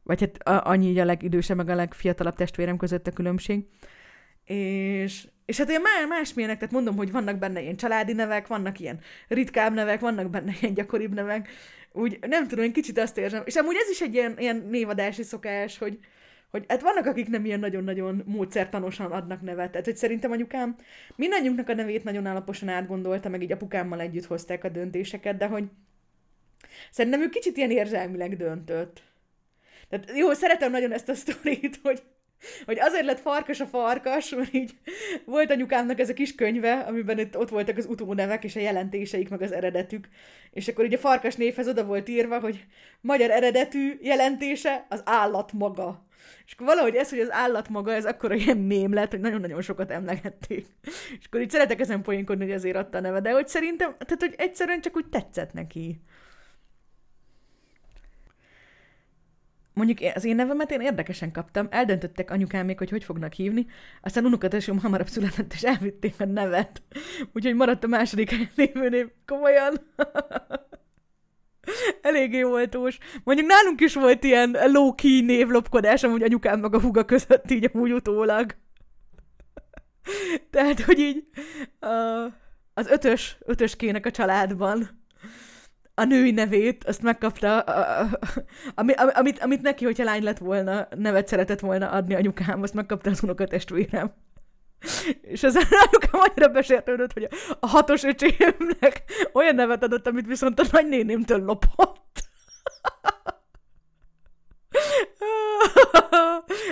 vagy hát annyi így a legidősebb, meg a legfiatalabb testvérem között a különbség. És, és hát ilyen másmilyenek, tehát mondom, hogy vannak benne ilyen családi nevek, vannak ilyen ritkább nevek, vannak benne ilyen gyakoribb nevek, úgy nem tudom, én kicsit azt érzem, és amúgy ez is egy ilyen, ilyen névadási szokás, hogy, hogy hát vannak, akik nem ilyen nagyon-nagyon módszertanosan adnak nevet. Tehát, hogy szerintem anyukám mindannyiunknak a nevét nagyon alaposan átgondolta, meg így apukámmal együtt hozták a döntéseket, de hogy szerintem ő kicsit ilyen érzelmileg döntött. Tehát jó, szeretem nagyon ezt a sztorit, hogy hogy azért lett farkas a farkas, mert így volt anyukámnak ez a kis könyve, amiben itt ott voltak az utónevek és a jelentéseik, meg az eredetük. És akkor így a farkas névhez oda volt írva, hogy magyar eredetű jelentése az állat maga. És akkor valahogy ez, hogy az állat maga, ez akkor ilyen mém lett, hogy nagyon-nagyon sokat emlegették. És akkor így szeretek ezen poénkodni, hogy azért adta a neve, de hogy szerintem, tehát hogy egyszerűen csak úgy tetszett neki. Mondjuk az én nevemet én érdekesen kaptam, eldöntöttek anyukámék, hogy hogy fognak hívni, aztán unokatesóm hamarabb született, és elvitték a nevet. Úgyhogy maradt a második lévő név. Komolyan. Eléggé voltós. Mondjuk nálunk is volt ilyen low-key névlopkodás, amúgy anyukám meg a huga között így amúgy utólag. Tehát, hogy így uh, az ötös, ötöskének a családban a női nevét, azt megkapta, a, a, ami, amit, amit neki, hogyha lány lett volna, nevet szeretett volna adni anyukám, azt megkapta az unokatestvérem. És az anyukám annyira besértődött, hogy a hatos öcsémnek olyan nevet adott, amit viszont a nagynénémtől lopott.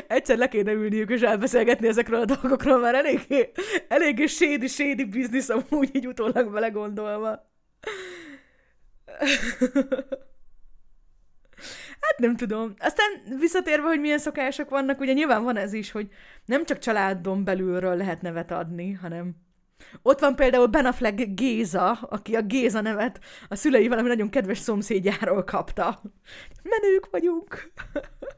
Egyszer le kéne ülniük és elbeszélgetni ezekről a dolgokról, mert eléggé, eléggé sédi, sédi biznisz amúgy így utólag belegondolva. Hát nem tudom. Aztán visszatérve, hogy milyen szokások vannak, ugye nyilván van ez is, hogy nem csak családon belülről lehet nevet adni, hanem ott van például Ben Affleck Géza, aki a Géza nevet a szülei valami nagyon kedves szomszédjáról kapta. Menők vagyunk.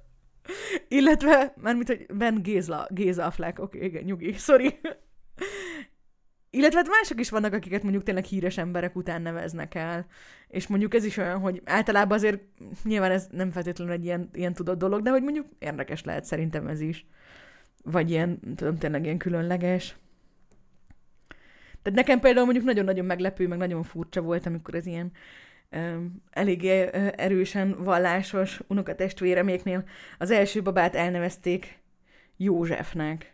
Illetve, mármint, hogy Ben Géza, Géza Affleck, oké, okay, igen, nyugi, sorry. Illetve hát mások is vannak, akiket mondjuk tényleg híres emberek után neveznek el. És mondjuk ez is olyan, hogy általában azért nyilván ez nem feltétlenül egy ilyen, ilyen tudott dolog, de hogy mondjuk érdekes lehet szerintem ez is. Vagy ilyen, tudom, tényleg ilyen különleges. Tehát nekem például mondjuk nagyon-nagyon meglepő, meg nagyon furcsa volt, amikor ez ilyen um, eléggé erősen vallásos unokatestvéreméknél az első babát elnevezték Józsefnek.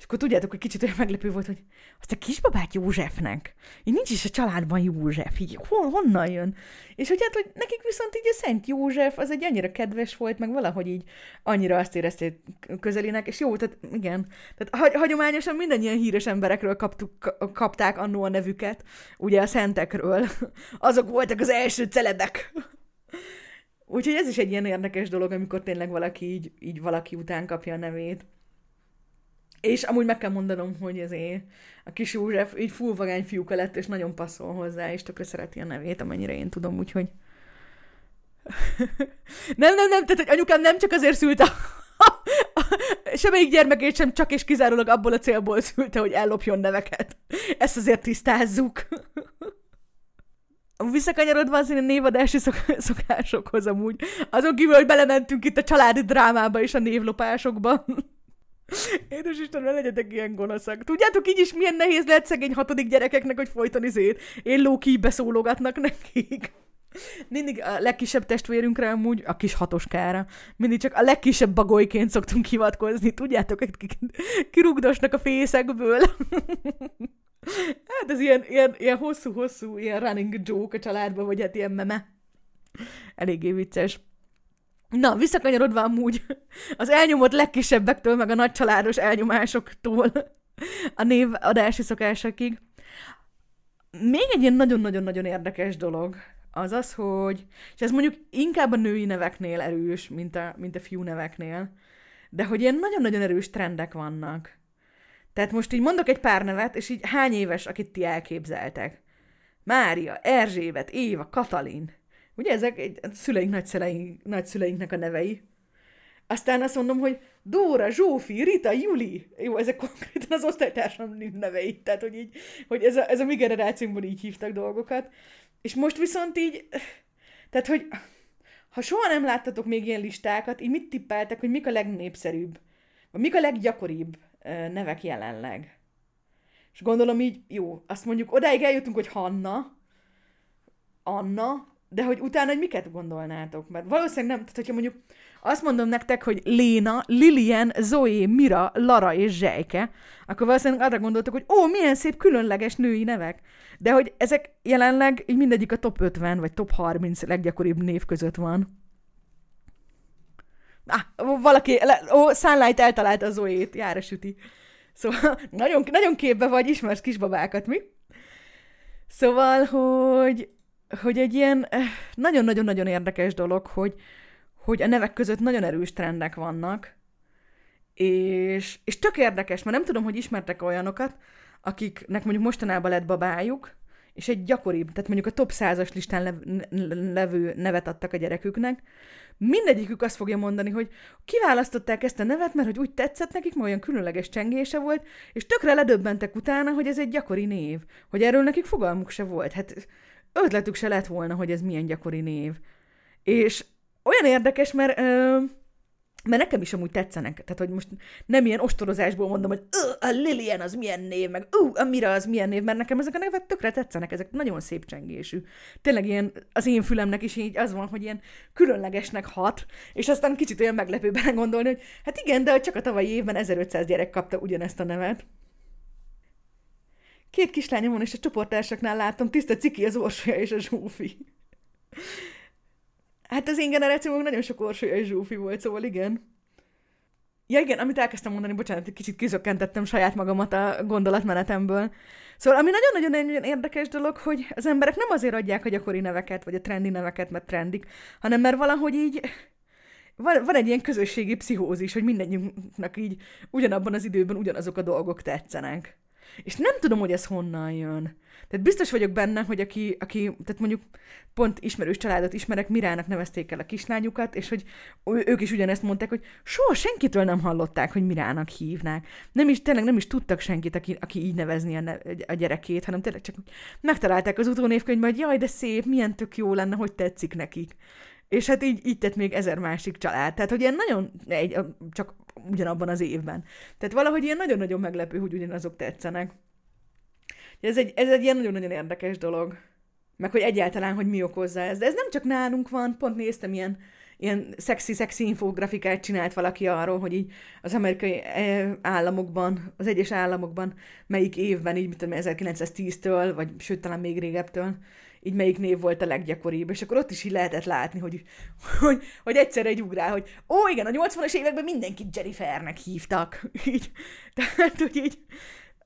És akkor tudjátok, hogy kicsit olyan meglepő volt, hogy azt a kisbabát Józsefnek. Így nincs is a családban József, így hol, honnan jön? És hogy hát, hogy nekik viszont így a Szent József, az egy annyira kedves volt, meg valahogy így annyira azt érezték közelinek, és jó, tehát igen. Tehát hagy, hagyományosan mindannyian híres emberekről kaptuk, kapták annó a nevüket, ugye a szentekről. Azok voltak az első celebek. Úgyhogy ez is egy ilyen érdekes dolog, amikor tényleg valaki így, így valaki után kapja a nevét. És amúgy meg kell mondanom, hogy ezért a kis József így full vagány fiúka lett, és nagyon passzol hozzá, és tökre szereti a nevét, amennyire én tudom, úgyhogy... nem, nem, nem, tehát hogy anyukám nem csak azért szülte semmelyik gyermekét sem csak és kizárólag abból a célból szülte, hogy ellopjon neveket. Ezt azért tisztázzuk. Visszakanyarodva az én névadási szok- szokásokhoz amúgy. Azon kívül, hogy belementünk itt a családi drámába és a névlopásokba. Édes Istenem, legyetek ilyen gonoszak. Tudjátok így is milyen nehéz lehet szegény hatodik gyerekeknek, hogy folyton izét én Loki beszólogatnak nekik. Mindig a legkisebb testvérünkre amúgy, a kis hatoskára, mindig csak a legkisebb bagolyként szoktunk hivatkozni, tudjátok, kirugdosnak a fészekből. hát ez ilyen, ilyen, ilyen hosszú-hosszú, ilyen running joke a családban, vagy hát ilyen meme. Eléggé vicces. Na, visszakanyarodva amúgy az elnyomott legkisebbektől, meg a nagycsaládos elnyomásoktól a névadási szokásokig. Még egy ilyen nagyon-nagyon-nagyon érdekes dolog az az, hogy, és ez mondjuk inkább a női neveknél erős, mint a, mint a fiú neveknél, de hogy ilyen nagyon-nagyon erős trendek vannak. Tehát most így mondok egy pár nevet, és így hány éves, akit ti elképzeltek? Mária, Erzsébet, Éva, Katalin. Ugye ezek a szüleink, nagyszüleink, nagyszüleinknek a nevei. Aztán azt mondom, hogy Dóra, Zsófi, Rita, Juli. Jó, ezek konkrétan az osztálytársam nevei. Tehát, hogy így, hogy ez a, ez a mi generációnkban így hívtak dolgokat. És most viszont így, tehát, hogy ha soha nem láttatok még ilyen listákat, így mit tippeltek, hogy mik a legnépszerűbb, vagy mik a leggyakoribb nevek jelenleg? És gondolom így, jó, azt mondjuk odáig eljutunk, hogy Hanna, Anna, de hogy utána, hogy miket gondolnátok? Mert valószínűleg nem, tehát hogyha mondjuk azt mondom nektek, hogy Léna, Lilian, Zoe, Mira, Lara és Zsejke, akkor valószínűleg arra gondoltok, hogy ó, milyen szép különleges női nevek. De hogy ezek jelenleg így mindegyik a top 50 vagy top 30 leggyakoribb név között van. Ah, valaki, ó, Sunlight eltalálta a Zoe-t, jára süti. Szóval nagyon, nagyon képbe vagy, ismersz kisbabákat, mi? Szóval, hogy, hogy egy ilyen eh, nagyon-nagyon-nagyon érdekes dolog, hogy, hogy a nevek között nagyon erős trendek vannak, és, és tök érdekes, mert nem tudom, hogy ismertek olyanokat, akiknek mondjuk mostanában lett babájuk, és egy gyakoribb, tehát mondjuk a top 100-as listán lev- levő nevet adtak a gyereküknek, mindegyikük azt fogja mondani, hogy kiválasztották ezt a nevet, mert hogy úgy tetszett nekik, mert olyan különleges csengése volt, és tökre ledöbbentek utána, hogy ez egy gyakori név, hogy erről nekik fogalmuk se volt. Hát ötletük se lett volna, hogy ez milyen gyakori név. És olyan érdekes, mert ö- mert nekem is amúgy tetszenek. Tehát, hogy most nem ilyen ostorozásból mondom, hogy a Lilian az milyen név, meg a Mira az milyen név, mert nekem ezek a nevek tökre tetszenek, ezek nagyon szép csengésű. Tényleg ilyen, az én fülemnek is így az van, hogy ilyen különlegesnek hat, és aztán kicsit olyan meglepőben gondolni, hogy hát igen, de csak a tavalyi évben 1500 gyerek kapta ugyanezt a nevet. Két kislányom van, és a csoporttársaknál látom, tiszta ciki az Orsolya és a Zsófi. Hát az én generációmban nagyon sok Orsolya és Zsófi volt, szóval igen. Ja igen, amit elkezdtem mondani, bocsánat, egy kicsit kizökkentettem saját magamat a gondolatmenetemből. Szóval ami nagyon-nagyon érdekes dolog, hogy az emberek nem azért adják a gyakori neveket, vagy a trendi neveket, mert trendik, hanem mert valahogy így van, van egy ilyen közösségi pszichózis, hogy mindegyünknek így ugyanabban az időben ugyanazok a dolgok tetszenek. És nem tudom, hogy ez honnan jön. Tehát biztos vagyok benne, hogy aki, aki tehát mondjuk pont ismerős családot ismerek, Mirának nevezték el a kislányukat, és hogy ők is ugyanezt mondták, hogy soha senkitől nem hallották, hogy Mirának hívnák. Nem is, tényleg nem is tudtak senkit, aki, aki így nevezni a, ne, a gyerekét, hanem tényleg csak megtalálták az utónévkönyvben, hogy jaj, de szép, milyen tök jó lenne, hogy tetszik nekik. És hát így, így tett még ezer másik család. Tehát, hogy ilyen nagyon, egy, csak ugyanabban az évben. Tehát valahogy ilyen nagyon-nagyon meglepő, hogy ugyanazok tetszenek. Ez egy, ez egy ilyen nagyon-nagyon érdekes dolog. Meg hogy egyáltalán, hogy mi okozza ez. De ez nem csak nálunk van, pont néztem ilyen, ilyen szexi-szexi infografikát csinált valaki arról, hogy így az amerikai eh, államokban, az egyes államokban, melyik évben, így mit tudom, 1910-től, vagy sőt, talán még régebtől, így melyik név volt a leggyakoribb, és akkor ott is így lehetett látni, hogy, hogy, hogy egyszerre egy ugrál, hogy ó, igen, a 80-as években mindenkit Jennifernek hívtak. Így, tehát, hogy így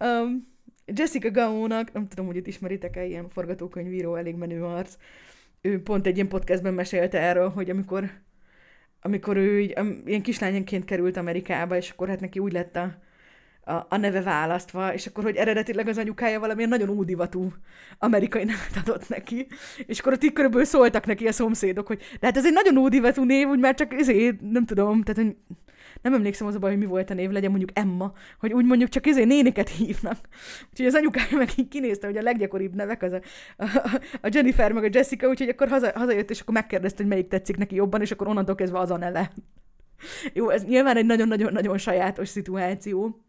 um, Jessica Gaónak, nem tudom, hogy itt ismeritek-e ilyen forgatókönyvíró, elég menő arc, ő pont egy ilyen podcastben mesélte erről, hogy amikor amikor ő így, ilyen kislányonként került Amerikába, és akkor hát neki úgy lett a, a, a neve választva, és akkor, hogy eredetileg az anyukája valamilyen nagyon ódivatú amerikai nevet adott neki, és akkor ott így körülbelül szóltak neki a szomszédok, hogy de hát ez egy nagyon ódivatú név, úgy már csak ezért, nem tudom, tehát hogy nem emlékszem az a baj, hogy mi volt a név, legyen mondjuk Emma, hogy úgy mondjuk csak ezért néniket hívnak. Úgyhogy az anyukája meg így kinézte, hogy a leggyakoribb nevek az a, a Jennifer meg a Jessica, úgyhogy akkor haza, hazajött, és akkor megkérdezte, hogy melyik tetszik neki jobban, és akkor onnantól kezdve az a neve. Jó, ez nyilván egy nagyon-nagyon-nagyon sajátos szituáció.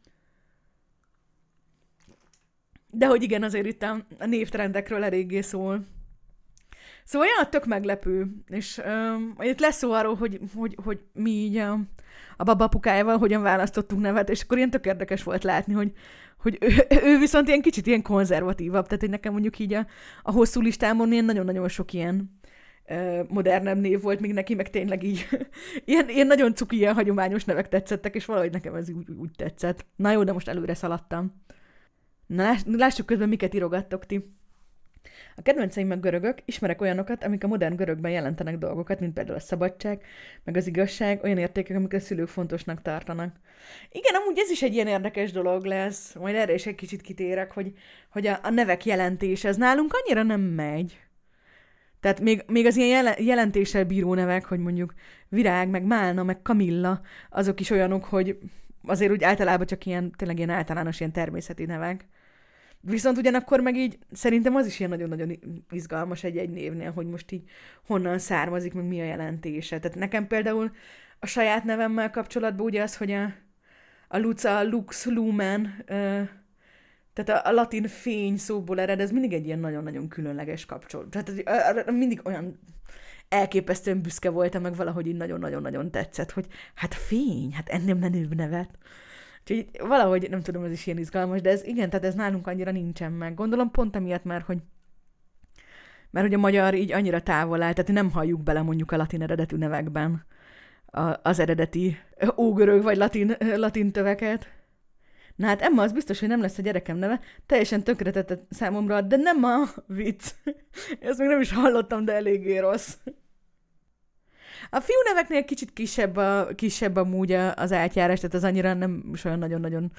De hogy igen, azért itt a, névtrendekről eléggé szól. Szóval olyan tök meglepő, és um, itt lesz szó arról, hogy, hogy, hogy mi így a, a babapukájával hogyan választottunk nevet, és akkor ilyen tök érdekes volt látni, hogy, hogy ő, ő viszont ilyen kicsit ilyen konzervatívabb, tehát hogy nekem mondjuk így a, a hosszú listámon ilyen nagyon-nagyon sok ilyen uh, modernebb név volt, még neki meg tényleg így ilyen, ilyen nagyon cuki, ilyen hagyományos nevek tetszettek, és valahogy nekem ez úgy, úgy tetszett. Na jó, de most előre szaladtam. Na, lássuk közben, miket írogattok ti. A kedvenceim meg görögök, ismerek olyanokat, amik a modern görögben jelentenek dolgokat, mint például a szabadság, meg az igazság, olyan értékek, amiket a szülők fontosnak tartanak. Igen, amúgy ez is egy ilyen érdekes dolog lesz, majd erre is egy kicsit kitérek, hogy, hogy a, a nevek jelentése, ez nálunk annyira nem megy. Tehát még, még az ilyen jelentéssel bíró nevek, hogy mondjuk Virág, meg Málna, meg Kamilla, azok is olyanok, hogy azért úgy általában csak ilyen, tényleg ilyen általános ilyen természeti nevek. Viszont ugyanakkor meg így szerintem az is ilyen nagyon-nagyon izgalmas egy-egy névnél, hogy most így honnan származik, meg mi a jelentése. Tehát nekem például a saját nevemmel kapcsolatban ugye az, hogy a, a Luca Lux Lumen ö, Tehát a, a latin fény szóból ered, ez mindig egy ilyen nagyon-nagyon különleges kapcsolat. Tehát mindig olyan elképesztően büszke voltam, meg valahogy így nagyon-nagyon-nagyon tetszett, hogy hát fény, hát ennél menőbb nevet. Úgyhogy valahogy, nem tudom, ez is ilyen izgalmas, de ez igen, tehát ez nálunk annyira nincsen meg. Gondolom pont emiatt, mert hogy mert hogy a magyar így annyira távol áll, tehát nem halljuk bele mondjuk a latin eredetű nevekben a, az eredeti ógörög vagy latin, latin töveket. Na hát Emma, az biztos, hogy nem lesz a gyerekem neve. Teljesen tönkretetett számomra, de nem a vicc. Ezt még nem is hallottam, de eléggé rossz. A fiú neveknél kicsit kisebb, a, kisebb amúgy az átjárás, tehát az annyira nem is olyan nagyon-nagyon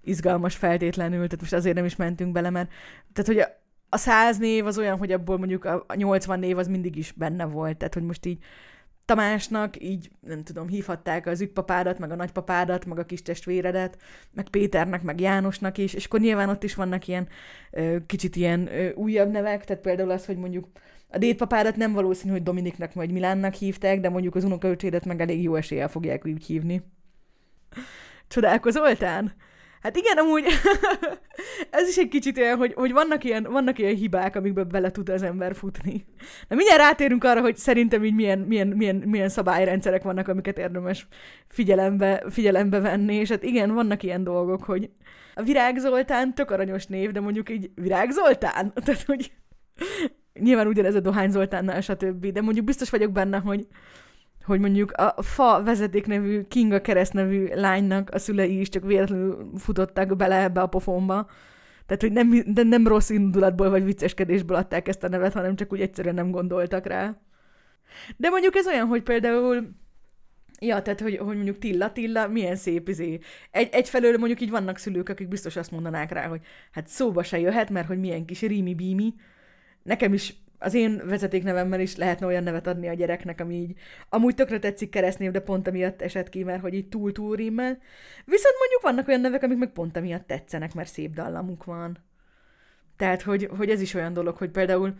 izgalmas feltétlenül, tehát most azért nem is mentünk bele, mert tehát, hogy a, a száz név az olyan, hogy abból mondjuk a 80 név az mindig is benne volt, tehát hogy most így Tamásnak így, nem tudom, hívhatták az ükpapádat, meg a nagypapádat, meg a kis testvéredet, meg Péternek, meg Jánosnak is, és akkor nyilván ott is vannak ilyen kicsit ilyen újabb nevek, tehát például az, hogy mondjuk a dédpapádat nem valószínű, hogy Dominiknak vagy Milánnak hívták, de mondjuk az unokaöcsédet meg elég jó eséllyel fogják úgy hívni. Csodálkozoltál? Hát igen, amúgy ez is egy kicsit olyan, hogy, hogy vannak, ilyen, vannak ilyen hibák, amikbe bele tud az ember futni. Na mindjárt rátérünk arra, hogy szerintem így milyen, milyen, milyen, milyen szabályrendszerek vannak, amiket érdemes figyelembe, figyelembe venni, és hát igen, vannak ilyen dolgok, hogy a Virág Zoltán tök aranyos név, de mondjuk így Virág Zoltán? Tehát, hogy nyilván ugyanez a Dohány Zoltánnál, stb. De mondjuk biztos vagyok benne, hogy hogy mondjuk a fa vezeték nevű Kinga kereszt nevű lánynak a szülei is csak véletlenül futottak bele ebbe a pofonba. Tehát, hogy nem, de nem rossz indulatból vagy vicceskedésből adták ezt a nevet, hanem csak úgy egyszerűen nem gondoltak rá. De mondjuk ez olyan, hogy például Ja, tehát, hogy, hogy mondjuk Tilla, Tilla, milyen szép izé. Egy, egyfelől mondjuk így vannak szülők, akik biztos azt mondanák rá, hogy hát szóba se jöhet, mert hogy milyen kis rími-bími. Nekem is az én vezetéknevemmel is lehetne olyan nevet adni a gyereknek, ami így amúgy tökre tetszik keresztnév, de pont amiatt esett ki, mert hogy így túl-túl. Viszont mondjuk vannak olyan nevek, amik meg pont amiatt tetszenek, mert szép dallamuk van. Tehát, hogy, hogy ez is olyan dolog, hogy például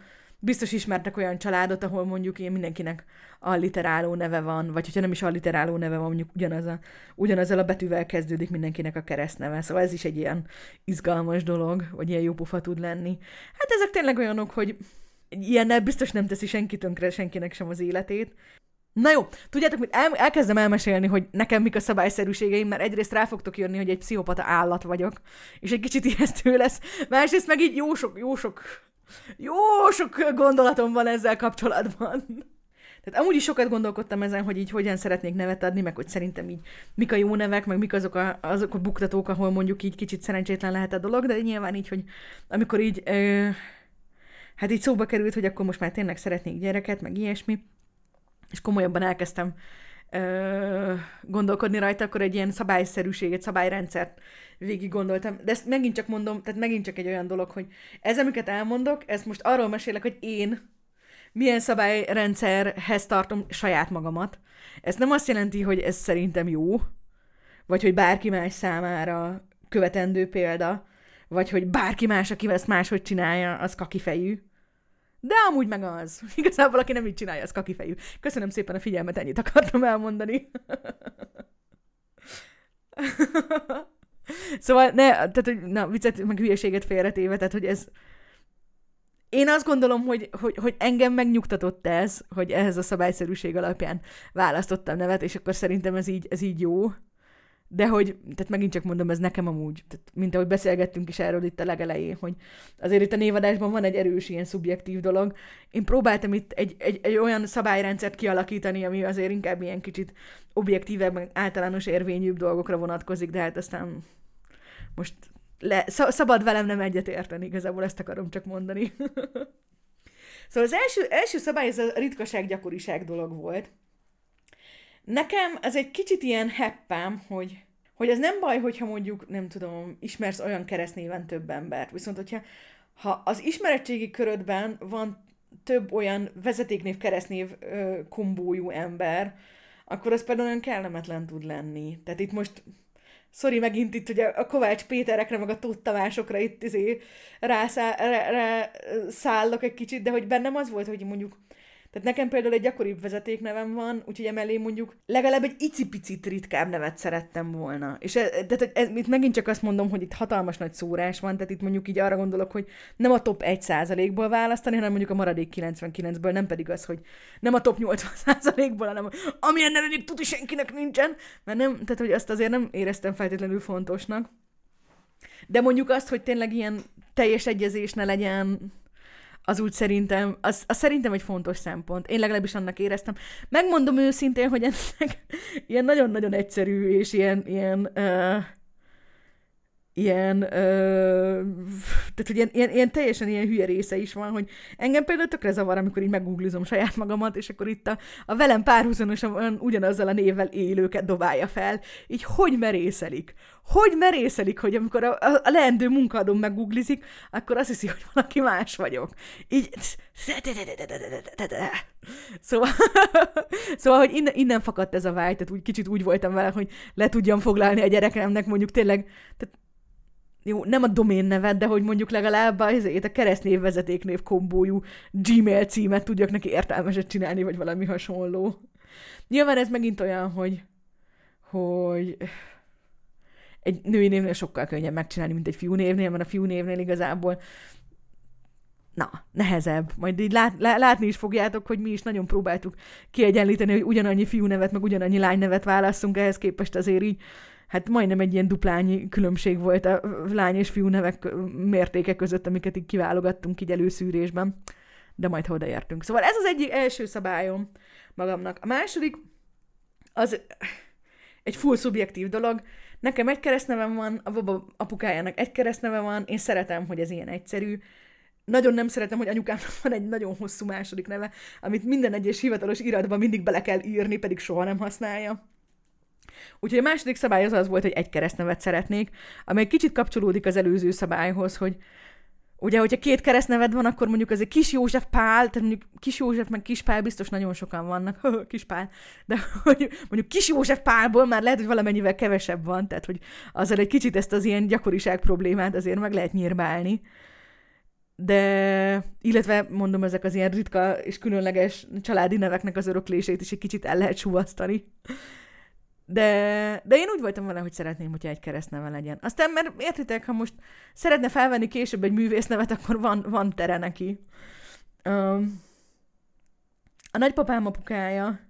biztos ismertek olyan családot, ahol mondjuk én mindenkinek alliteráló neve van, vagy hogyha nem is alliteráló neve van, mondjuk ugyanaz a, ugyanazzal a betűvel kezdődik mindenkinek a keresztneve. Szóval ez is egy ilyen izgalmas dolog, vagy ilyen jó pufa tud lenni. Hát ezek tényleg olyanok, hogy ilyennel biztos nem teszi senki tönkre senkinek sem az életét. Na jó, tudjátok, mit el, elkezdem elmesélni, hogy nekem mik a szabályszerűségeim, mert egyrészt rá fogtok jönni, hogy egy pszichopata állat vagyok, és egy kicsit ijesztő lesz, másrészt meg így jó sok, jó sok, jó sok gondolatom van ezzel kapcsolatban. Tehát amúgy is sokat gondolkodtam ezen, hogy így hogyan szeretnék nevet adni, meg hogy szerintem így mik a jó nevek, meg mik azok a, azok a buktatók, ahol mondjuk így kicsit szerencsétlen lehet a dolog, de nyilván így, hogy amikor így ö, hát így szóba került, hogy akkor most már tényleg szeretnék gyereket, meg ilyesmi, és komolyabban elkezdtem ö, gondolkodni rajta, akkor egy ilyen szabályszerűséget, szabályrendszert végig gondoltam. De ezt megint csak mondom, tehát megint csak egy olyan dolog, hogy ez, amiket elmondok, ezt most arról mesélek, hogy én milyen szabályrendszerhez tartom saját magamat. Ez nem azt jelenti, hogy ez szerintem jó, vagy hogy bárki más számára követendő példa, vagy hogy bárki más, aki ezt máshogy csinálja, az kakifejű. De amúgy meg az. Igazából, aki nem így csinálja, az kakifejű. Köszönöm szépen a figyelmet, ennyit akartam elmondani. szóval ne, tehát, hogy na, viccet, meg hülyeséget félretéve, tehát, hogy ez, én azt gondolom, hogy, hogy, hogy engem megnyugtatott ez, hogy ehhez a szabályszerűség alapján választottam nevet, és akkor szerintem ez így, ez így jó. De hogy, tehát megint csak mondom, ez nekem amúgy, tehát mint ahogy beszélgettünk is erről itt a legelején, hogy azért itt a névadásban van egy erős ilyen szubjektív dolog. Én próbáltam itt egy, egy, egy olyan szabályrendszert kialakítani, ami azért inkább ilyen kicsit objektívebb, általános érvényűbb dolgokra vonatkozik, de hát aztán most le, szabad velem nem egyet érteni, igazából ezt akarom csak mondani. szóval az első, első szabály ez a ritkaság gyakoriság dolog volt, Nekem ez egy kicsit ilyen heppám, hogy, hogy ez nem baj, hogyha mondjuk, nem tudom, ismersz olyan keresztnéven több embert. Viszont, hogyha ha az ismeretségi körödben van több olyan vezetéknév, keresztnév kombójú ember, akkor az például olyan kellemetlen tud lenni. Tehát itt most, sorry, megint itt ugye a Kovács Péterekre, meg a Tóth Tamásokra itt izé rászá, rá, rá, szállok egy kicsit, de hogy bennem az volt, hogy mondjuk Tehát nekem például egy gyakoribb vezetéknevem van, úgyhogy emellé mondjuk legalább egy icipicit ritkább nevet szerettem volna. És ez, tehát ez, itt megint csak azt mondom, hogy itt hatalmas nagy szórás van, tehát itt mondjuk így arra gondolok, hogy nem a top 1%-ból választani, hanem mondjuk a maradék 99-ből, nem pedig az, hogy nem a top 80%-ból, hanem amilyen neve még tudni senkinek nincsen, mert nem, tehát hogy azt azért nem éreztem feltétlenül fontosnak. De mondjuk azt, hogy tényleg ilyen teljes egyezés ne legyen, az úgy szerintem, az, az szerintem egy fontos szempont. Én legalábbis annak éreztem. Megmondom őszintén, hogy ennek ilyen nagyon-nagyon egyszerű és ilyen, ilyen uh, ilyen, ö, tehát hogy ilyen, ilyen, ilyen, teljesen ilyen hülye része is van, hogy engem például tökre zavar, amikor így meggooglizom saját magamat, és akkor itt a, a velem párhuzamosan ugyanazzal a névvel élőket dobálja fel, így hogy merészelik? Hogy merészelik, hogy amikor a, a, a leendő munkadom meggooglizik, akkor azt hiszi, hogy valaki más vagyok. Így... Szóval, szóval hogy innen, innen fakadt ez a vágy, tehát úgy kicsit úgy voltam vele, hogy le tudjam foglalni a gyerekemnek mondjuk tényleg, tehát jó, nem a domén nevet, de hogy mondjuk legalább a, a keresztnév vezetéknév kombójú Gmail címet tudjak neki értelmeset csinálni, vagy valami hasonló. Nyilván ez megint olyan, hogy, hogy egy női névnél sokkal könnyebb megcsinálni, mint egy fiú névnél, mert a fiú névnél igazából na, nehezebb. Majd így lát, látni is fogjátok, hogy mi is nagyon próbáltuk kiegyenlíteni, hogy ugyanannyi fiú nevet, meg ugyanannyi lány nevet válasszunk, ehhez képest azért így hát majdnem egy ilyen duplányi különbség volt a lány és fiú nevek mértéke között, amiket így kiválogattunk így előszűrésben, de majd ha odaértünk. Szóval ez az egyik első szabályom magamnak. A második, az egy full szubjektív dolog. Nekem egy keresztnevem van, a baba apukájának egy keresztneve van, én szeretem, hogy ez ilyen egyszerű. Nagyon nem szeretem, hogy anyukámnak van egy nagyon hosszú második neve, amit minden egyes hivatalos iratban mindig bele kell írni, pedig soha nem használja. Úgyhogy a második szabály az az volt, hogy egy keresztnevet szeretnék, amely kicsit kapcsolódik az előző szabályhoz, hogy ugye, hogyha két keresztneved van, akkor mondjuk azért Kis József Pál, tehát mondjuk Kis József meg Kis Pál biztos nagyon sokan vannak, Kis Pál, de hogy mondjuk Kis József Pálból már lehet, hogy valamennyivel kevesebb van, tehát hogy azzal egy kicsit ezt az ilyen gyakoriság problémát azért meg lehet nyírbálni. De, illetve mondom, ezek az ilyen ritka és különleges családi neveknek az öröklését is egy kicsit el lehet suvasztani. De, de én úgy voltam vele, hogy szeretném, hogyha egy keresztneve legyen. Aztán, mert értitek, ha most szeretne felvenni később egy művésznevet, akkor van, van tere neki. Um, a nagypapám apukája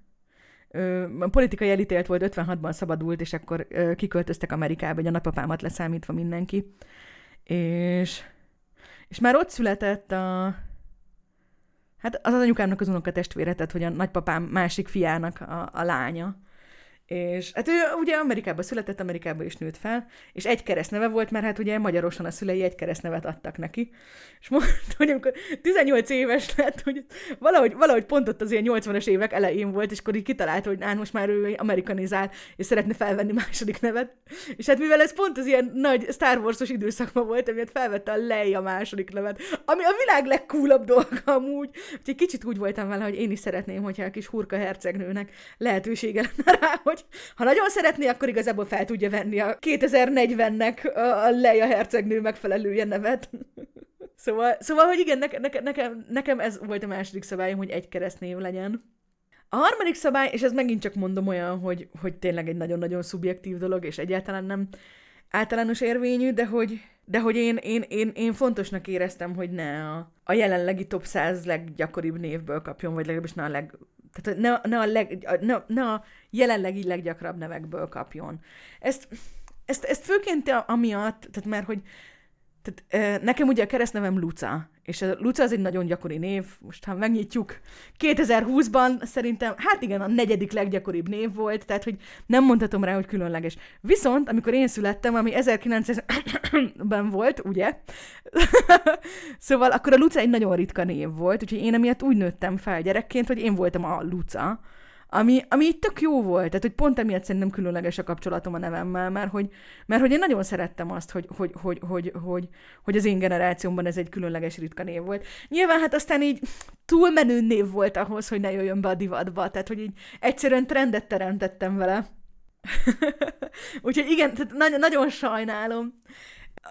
a politikai elítélt volt, 56-ban szabadult, és akkor kiköltöztek Amerikába, hogy a nagypapámat leszámítva mindenki. És, és már ott született a, hát az, anyukámnak az unoka testvére, tehát hogy a nagypapám másik fiának a, a lánya. És hát ő ugye Amerikában született, Amerikában is nőtt fel, és egy keresztneve volt, mert hát ugye Magyarosan a szülei egy keresztnevet adtak neki. És mondta, hogy amikor 18 éves lett, hogy valahogy, valahogy pont ott az ilyen 80-as évek elején volt, és akkor így kitalálta, hogy hát most már ő amerikanizál, és szeretne felvenni második nevet. És hát mivel ez pont az ilyen nagy Star Wars-os időszakban volt, amiért felvette a Leia második nevet, ami a világ legkúlabb dolga amúgy. Úgyhogy kicsit úgy voltam vele, hogy én is szeretném, hogyha a kis hurka hercegnőnek lehetősége lenne rá, hogy ha nagyon szeretné, akkor igazából fel tudja venni a 2040-nek a Leia hercegnő megfelelője nevet. szóval, szóval, hogy igen, ne, ne, nekem, nekem ez volt a második szabályom, hogy egy keresztnév legyen. A harmadik szabály, és ez megint csak mondom olyan, hogy, hogy tényleg egy nagyon-nagyon szubjektív dolog, és egyáltalán nem általános érvényű, de hogy, de hogy én, én, én, én fontosnak éreztem, hogy ne a, a jelenlegi top 100 leggyakoribb névből kapjon, vagy legalábbis ne a leg, tehát ne, ne, a leg, ne, ne a jelenlegi leggyakrabb nevekből kapjon. Ezt, ezt, ezt főként amiatt, tehát mert hogy tehát, nekem ugye a keresztnevem Luca, és a Luca az egy nagyon gyakori név, most ha megnyitjuk, 2020-ban szerintem, hát igen, a negyedik leggyakoribb név volt, tehát hogy nem mondhatom rá, hogy különleges. Viszont, amikor én születtem, ami 1900-ben volt, ugye? szóval akkor a Luca egy nagyon ritka név volt, úgyhogy én emiatt úgy nőttem fel gyerekként, hogy én voltam a Luca, ami, ami így tök jó volt, tehát hogy pont emiatt szerintem különleges a kapcsolatom a nevemmel, mert hogy, mert hogy én nagyon szerettem azt, hogy, hogy, hogy, hogy, hogy, hogy az én generációmban ez egy különleges ritka név volt. Nyilván hát aztán így túlmenő név volt ahhoz, hogy ne jöjjön be a divatba, tehát hogy így egyszerűen trendet teremtettem vele. Úgyhogy igen, tehát nagyon, nagyon sajnálom.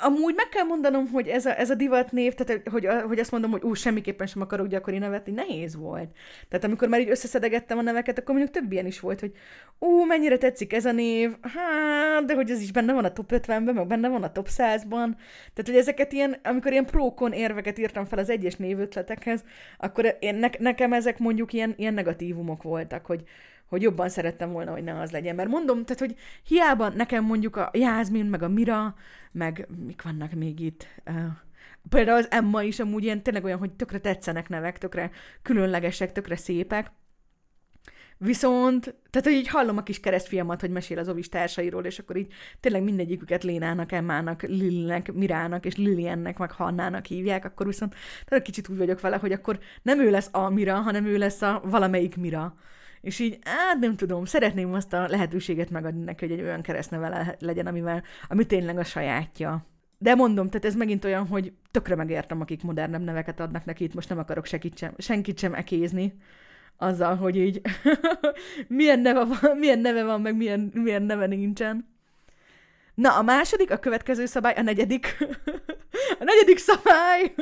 Amúgy meg kell mondanom, hogy ez a, ez a divatnév, tehát hogy, hogy azt mondom, hogy ú, semmiképpen sem akarok gyakori nevetni, nehéz volt. Tehát amikor már így összeszedegettem a neveket, akkor mondjuk több ilyen is volt, hogy ú, mennyire tetszik ez a név, hát, de hogy ez is benne van a top 50-ben, meg benne van a top 100-ban. Tehát, hogy ezeket ilyen, amikor ilyen prókon érveket írtam fel az egyes névötletekhez, akkor én, ne, nekem ezek mondjuk ilyen, ilyen negatívumok voltak, hogy, hogy jobban szerettem volna, hogy ne az legyen. Mert mondom, tehát, hogy hiába nekem mondjuk a Jászmin, meg a Mira, meg mik vannak még itt, uh, például az Emma is amúgy ilyen tényleg olyan, hogy tökre tetszenek nevek, tökre különlegesek, tökre szépek, Viszont, tehát, hogy így hallom a kis keresztfiamat, hogy mesél az ovis társairól, és akkor így tényleg mindegyiküket Lénának, Emmának, Lilnek, Mirának és Liliennek, meg Hannának hívják, akkor viszont tehát kicsit úgy vagyok vele, hogy akkor nem ő lesz a Mira, hanem ő lesz a valamelyik Mira. És így, hát nem tudom, szeretném azt a lehetőséget megadni neki, hogy egy olyan keresztneve legyen, amivel, ami tényleg a sajátja. De mondom, tehát ez megint olyan, hogy tökre megértem, akik modernebb neveket adnak neki, itt most nem akarok senkit sem, senkit sem ekézni azzal, hogy így milyen, neve van, milyen neve van, meg milyen, milyen neve nincsen. Na, a második, a következő szabály, a negyedik. a negyedik szabály,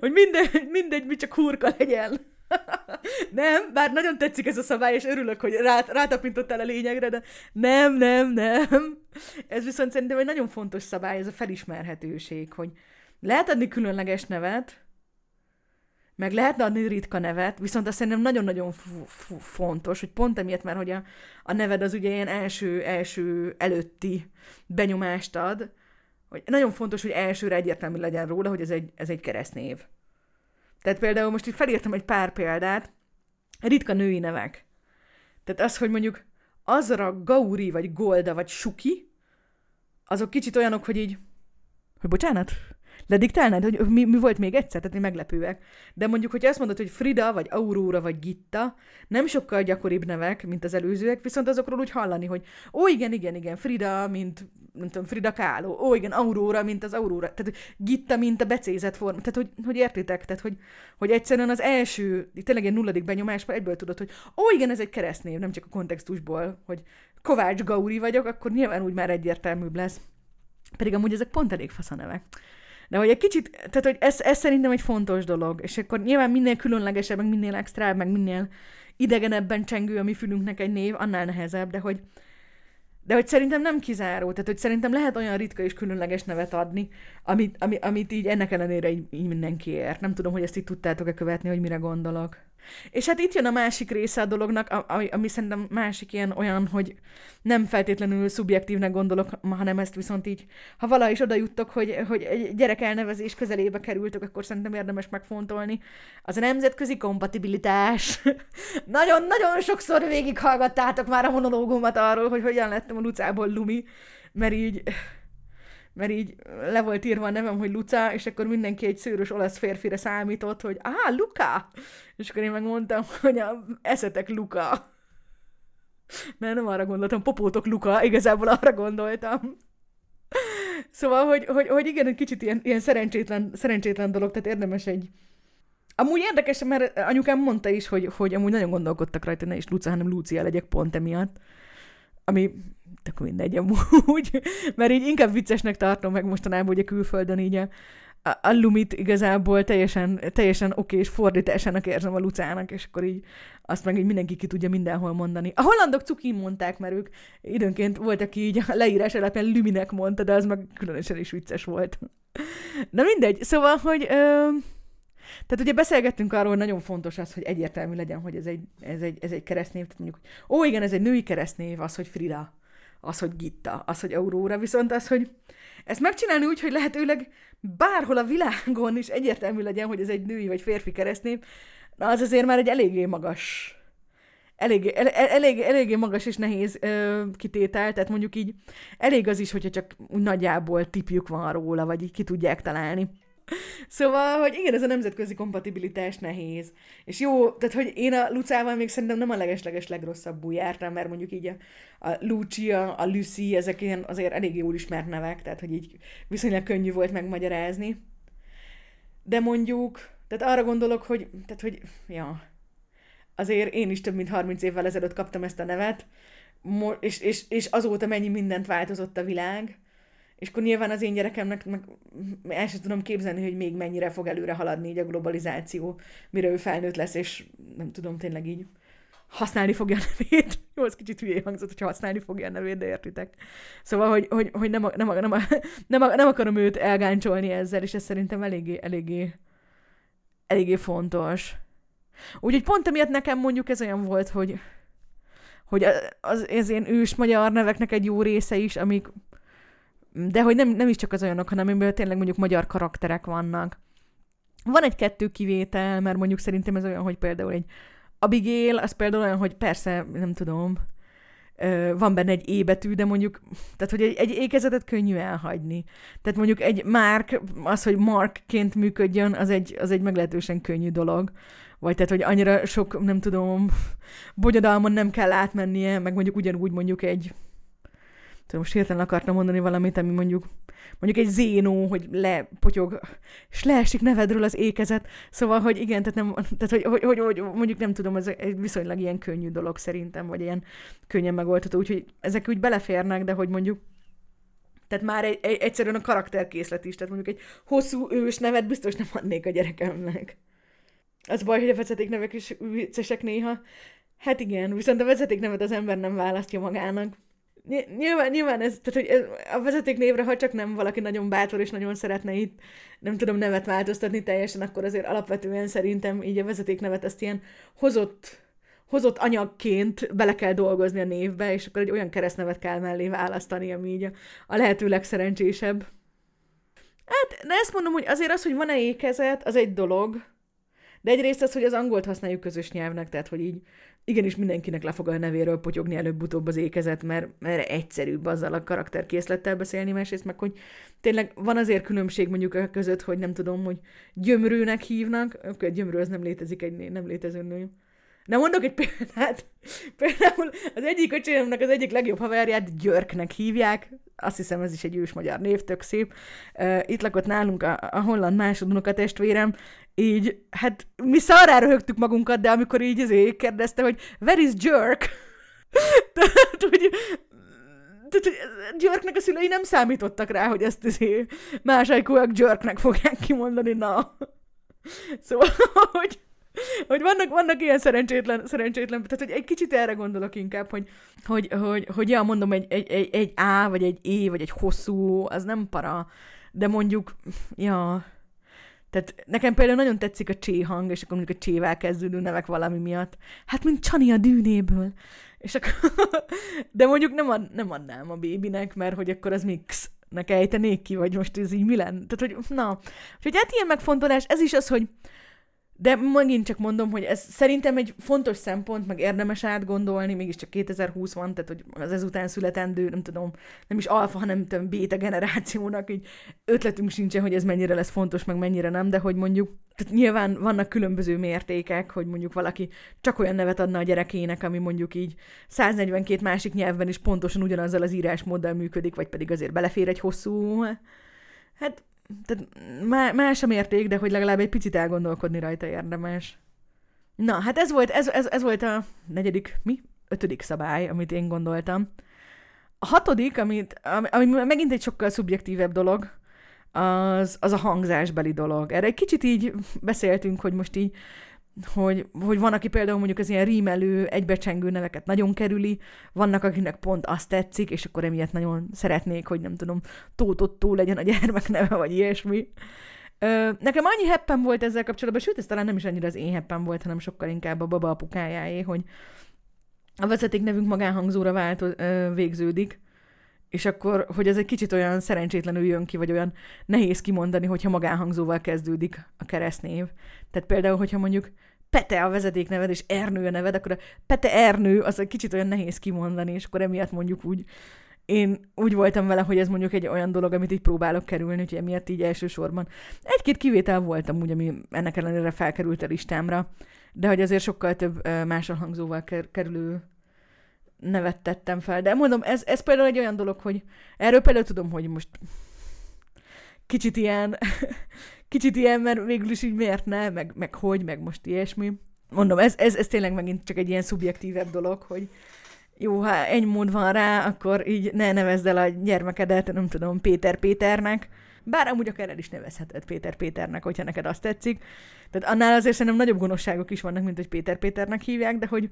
hogy mindegy, mindegy, mi csak hurka legyen. nem, bár nagyon tetszik ez a szabály, és örülök, hogy rá, rátapintottál a lényegre, de nem, nem, nem. Ez viszont szerintem egy nagyon fontos szabály, ez a felismerhetőség, hogy lehet adni különleges nevet, meg lehetne adni ritka nevet, viszont azt szerintem nagyon-nagyon fontos, hogy pont emiatt már, hogy a, a neved az ugye ilyen első, első előtti benyomást ad, hogy nagyon fontos, hogy elsőre egyértelmű legyen róla, hogy ez egy, ez egy keresztnév. Tehát például most itt felírtam egy pár példát, ritka női nevek. Tehát az, hogy mondjuk Azra, Gauri, vagy Golda, vagy Suki, azok kicsit olyanok, hogy így, hogy bocsánat, lediktálnád, hogy mi, mi volt még egyszer, tehát meglepőek. De mondjuk, hogy azt mondod, hogy Frida, vagy Aurora, vagy Gitta, nem sokkal gyakoribb nevek, mint az előzőek, viszont azokról úgy hallani, hogy ó, igen, igen, igen, Frida, mint nem tudom, Frida Kahlo, ó, igen, Aurora, mint az Aurora, tehát Gitta, mint a becézett forma, tehát hogy, hogy értitek, tehát hogy, hogy egyszerűen az első, tényleg egy nulladik benyomás, egyből tudod, hogy ó, igen, ez egy keresztnév, nem csak a kontextusból, hogy Kovács Gauri vagyok, akkor nyilván úgy már egyértelműbb lesz. Pedig amúgy ezek pont elég fasz a nevek. De hogy egy kicsit, tehát hogy ez, ez szerintem egy fontos dolog, és akkor nyilván minél különlegesebb, meg minél extra, meg minél idegenebben csengő a mi fülünknek egy név, annál nehezebb, de hogy, de hogy szerintem nem kizáró, tehát hogy szerintem lehet olyan ritka és különleges nevet adni, amit, ami, amit így ennek ellenére így, így mindenki ért. Nem tudom, hogy ezt így tudtátok-e követni, hogy mire gondolok. És hát itt jön a másik része a dolognak, ami, szerintem másik ilyen olyan, hogy nem feltétlenül szubjektívnek gondolok, hanem ezt viszont így, ha vala is oda juttok, hogy, hogy gyerek elnevezés közelébe kerültök, akkor szerintem érdemes megfontolni. Az a nemzetközi kompatibilitás. Nagyon-nagyon sokszor végighallgattátok már a monológumat arról, hogy hogyan lettem a Lucából Lumi, mert így mert így le volt írva a nevem, hogy Luca, és akkor mindenki egy szőrös olasz férfire számított, hogy ah, Luca! És akkor én megmondtam, hogy a, eszetek Luca. Mert nem arra gondoltam, popótok Luca, igazából arra gondoltam. Szóval, hogy, hogy, hogy igen, egy kicsit ilyen, ilyen szerencsétlen, szerencsétlen dolog, tehát érdemes egy... Amúgy érdekes, mert anyukám mondta is, hogy, hogy amúgy nagyon gondolkodtak rajta, ne is Luca, hanem Lucia legyek pont emiatt. Ami tök mindegy amúgy, mert így inkább viccesnek tartom meg mostanában, hogy a külföldön így a, a Lumit igazából teljesen, teljesen oké és fordításának érzem a Lucának, és akkor így azt meg így mindenki ki tudja mindenhol mondani. A hollandok cukin mondták, mert ők időnként voltak aki így a leírás alapján Luminek mondta, de az meg különösen is vicces volt. Na mindegy, szóval, hogy... Ö... Tehát ugye beszélgettünk arról, hogy nagyon fontos az, hogy egyértelmű legyen, hogy ez egy, ez egy, ez egy keresztnév. Tehát mondjuk, ó, igen, ez egy női keresztnév, az, hogy Frida az, hogy Gitta, az, hogy Aurora, viszont az, hogy ezt megcsinálni úgy, hogy lehetőleg bárhol a világon is egyértelmű legyen, hogy ez egy női vagy férfi keresztnév, na az azért már egy eléggé magas elég, el, elég, eléggé magas és nehéz ö, kitétel, tehát mondjuk így elég az is, hogyha csak nagyjából tipjük van róla, vagy így ki tudják találni. Szóval, hogy igen, ez a nemzetközi kompatibilitás nehéz. És jó, tehát, hogy én a Lucával még szerintem nem a legesleges legrosszabbul jártam, mert mondjuk így a, a Lucia, a Lucy, ezek ilyen azért elég jól ismert nevek, tehát, hogy így viszonylag könnyű volt megmagyarázni. De mondjuk, tehát arra gondolok, hogy, tehát, hogy, ja, azért én is több mint 30 évvel ezelőtt kaptam ezt a nevet, és, és, és azóta mennyi mindent változott a világ, és akkor nyilván az én gyerekemnek meg el sem tudom képzelni, hogy még mennyire fog előre haladni így a globalizáció, mire ő felnőtt lesz, és nem tudom, tényleg így használni fogja a nevét. Jó, az kicsit hülyé hangzott, hogyha használni fogja a nevét, de értitek. Szóval, hogy, hogy, hogy nem, nem, nem, nem, nem akarom őt elgáncsolni ezzel, és ez szerintem eléggé, eléggé, eléggé fontos. Úgyhogy pont emiatt nekem mondjuk ez olyan volt, hogy, hogy az, az én ős magyar neveknek egy jó része is, amik, de hogy nem, nem is csak az olyanok, hanem amiből tényleg mondjuk magyar karakterek vannak. Van egy-kettő kivétel, mert mondjuk szerintem ez olyan, hogy például egy Abigail, az például olyan, hogy persze, nem tudom, van benne egy E betű, de mondjuk, tehát hogy egy, egy ékezetet könnyű elhagyni. Tehát mondjuk egy Mark, az, hogy Markként működjön, az egy, az egy meglehetősen könnyű dolog. Vagy tehát, hogy annyira sok, nem tudom, bonyodalmon nem kell átmennie, meg mondjuk ugyanúgy mondjuk egy, tudom, most hirtelen akartam mondani valamit, ami mondjuk, mondjuk egy zénó, hogy lepotyog, és leesik nevedről az ékezet. Szóval, hogy igen, tehát, nem, tehát hogy, hogy, hogy, hogy, mondjuk nem tudom, ez egy viszonylag ilyen könnyű dolog szerintem, vagy ilyen könnyen megoldható, úgyhogy ezek úgy beleférnek, de hogy mondjuk tehát már egy, egy, egyszerűen a karakterkészlet is, tehát mondjuk egy hosszú ős nevet biztos nem adnék a gyerekemnek. Az baj, hogy a vezetéknevek is viccesek néha. Hát igen, viszont a vezetéknevet az ember nem választja magának. Nyilván, nyilván ez, tehát hogy a vezetéknévre, ha csak nem valaki nagyon bátor és nagyon szeretne itt, nem tudom, nevet változtatni teljesen, akkor azért alapvetően szerintem így a vezetéknevet ezt ilyen hozott, hozott anyagként bele kell dolgozni a névbe, és akkor egy olyan keresztnevet kell mellé választani, ami így a, a lehető legszerencsésebb. Hát, de ezt mondom, hogy azért az, hogy van-e ékezet, az egy dolog, de egyrészt az, hogy az angolt használjuk közös nyelvnek, tehát hogy így igenis mindenkinek le fog a nevéről potyogni előbb-utóbb az ékezet, mert, mert egyszerűbb azzal a karakterkészlettel beszélni, másrészt meg, hogy tényleg van azért különbség mondjuk a között, hogy nem tudom, hogy gyömrőnek hívnak, akkor gyömrő az nem létezik egy nem létező nő. Na mondok egy példát. Például az egyik öcsémnek az egyik legjobb haverját Györknek hívják. Azt hiszem, ez is egy ős magyar név, tök szép. Itt lakott nálunk a, a holland másodunok testvérem, így, hát mi szarrára röhögtük magunkat, de amikor így azért kérdezte, hogy where is Jerk? Tehát, hogy tehát, Györknek a szülei nem számítottak rá, hogy ezt azért másajkúak Jerknek fogják kimondani, na. Szóval, hogy hogy vannak, vannak ilyen szerencsétlen, szerencsétlen, tehát hogy egy kicsit erre gondolok inkább, hogy, hogy, hogy, hogy ja, mondom, egy, egy, egy, egy A, vagy egy E, vagy egy hosszú, az nem para, de mondjuk, ja, tehát nekem például nagyon tetszik a csé hang, és akkor mondjuk a csével kezdődő nevek valami miatt. Hát, mint Csani a dűnéből. És akkor... De mondjuk nem, ad, nem adnám a bébinek, mert hogy akkor az mix nek ejtenék ki, vagy most ez így mi lenne? Tehát, hogy na. Úgyhogy hát ilyen megfontolás, ez is az, hogy de megint csak mondom, hogy ez szerintem egy fontos szempont, meg érdemes átgondolni, mégiscsak 2020 van, tehát hogy az ezután születendő, nem tudom, nem is alfa, hanem nem tudom, béta generációnak, így ötletünk sincsen, hogy ez mennyire lesz fontos, meg mennyire nem, de hogy mondjuk, tehát nyilván vannak különböző mértékek, hogy mondjuk valaki csak olyan nevet adna a gyerekének, ami mondjuk így 142 másik nyelvben is pontosan ugyanazzal az írásmóddal működik, vagy pedig azért belefér egy hosszú, hát tehát más a mérték, de hogy legalább egy picit elgondolkodni rajta érdemes. Na, hát ez volt, ez, ez, ez volt a negyedik, mi? Ötödik szabály, amit én gondoltam. A hatodik, amit, ami, ami megint egy sokkal szubjektívebb dolog, az, az a hangzásbeli dolog. Erre egy kicsit így beszéltünk, hogy most így hogy, hogy van, aki például mondjuk az ilyen rímelő, egybecsengő neveket nagyon kerüli, vannak, akinek pont azt tetszik, és akkor emiatt nagyon szeretnék, hogy nem tudom, tótottó legyen a gyermek neve, vagy ilyesmi. Ö, nekem annyi heppen volt ezzel kapcsolatban, sőt, ez talán nem is annyira az én heppen volt, hanem sokkal inkább a baba apukájáé, hogy a vezeték nevünk magánhangzóra váltó, ö, végződik, és akkor, hogy ez egy kicsit olyan szerencsétlenül jön ki, vagy olyan nehéz kimondani, hogyha magánhangzóval kezdődik a keresztnév. Tehát például, hogyha mondjuk Pete a vezetékneved, és Ernő a neved, akkor a Pete Ernő, az egy kicsit olyan nehéz kimondani, és akkor emiatt mondjuk úgy, én úgy voltam vele, hogy ez mondjuk egy olyan dolog, amit így próbálok kerülni, hogy emiatt így elsősorban. Egy-két kivétel voltam úgy, ami ennek ellenére felkerült a listámra, de hogy azért sokkal több máshol hangzóval kerülő nevet tettem fel. De mondom, ez, ez például egy olyan dolog, hogy erről például tudom, hogy most kicsit ilyen, kicsit ilyen, mert végül is így miért ne, meg, meg hogy, meg most ilyesmi. Mondom, ez, ez, ez tényleg megint csak egy ilyen szubjektívebb dolog, hogy jó, ha egy mód van rá, akkor így ne nevezd el a gyermekedet, nem tudom, Péter Péternek, bár amúgy akár el is nevezheted Péter Péternek, hogyha neked azt tetszik. Tehát annál azért szerintem nagyobb gonoszságok is vannak, mint hogy Péter Péternek hívják, de hogy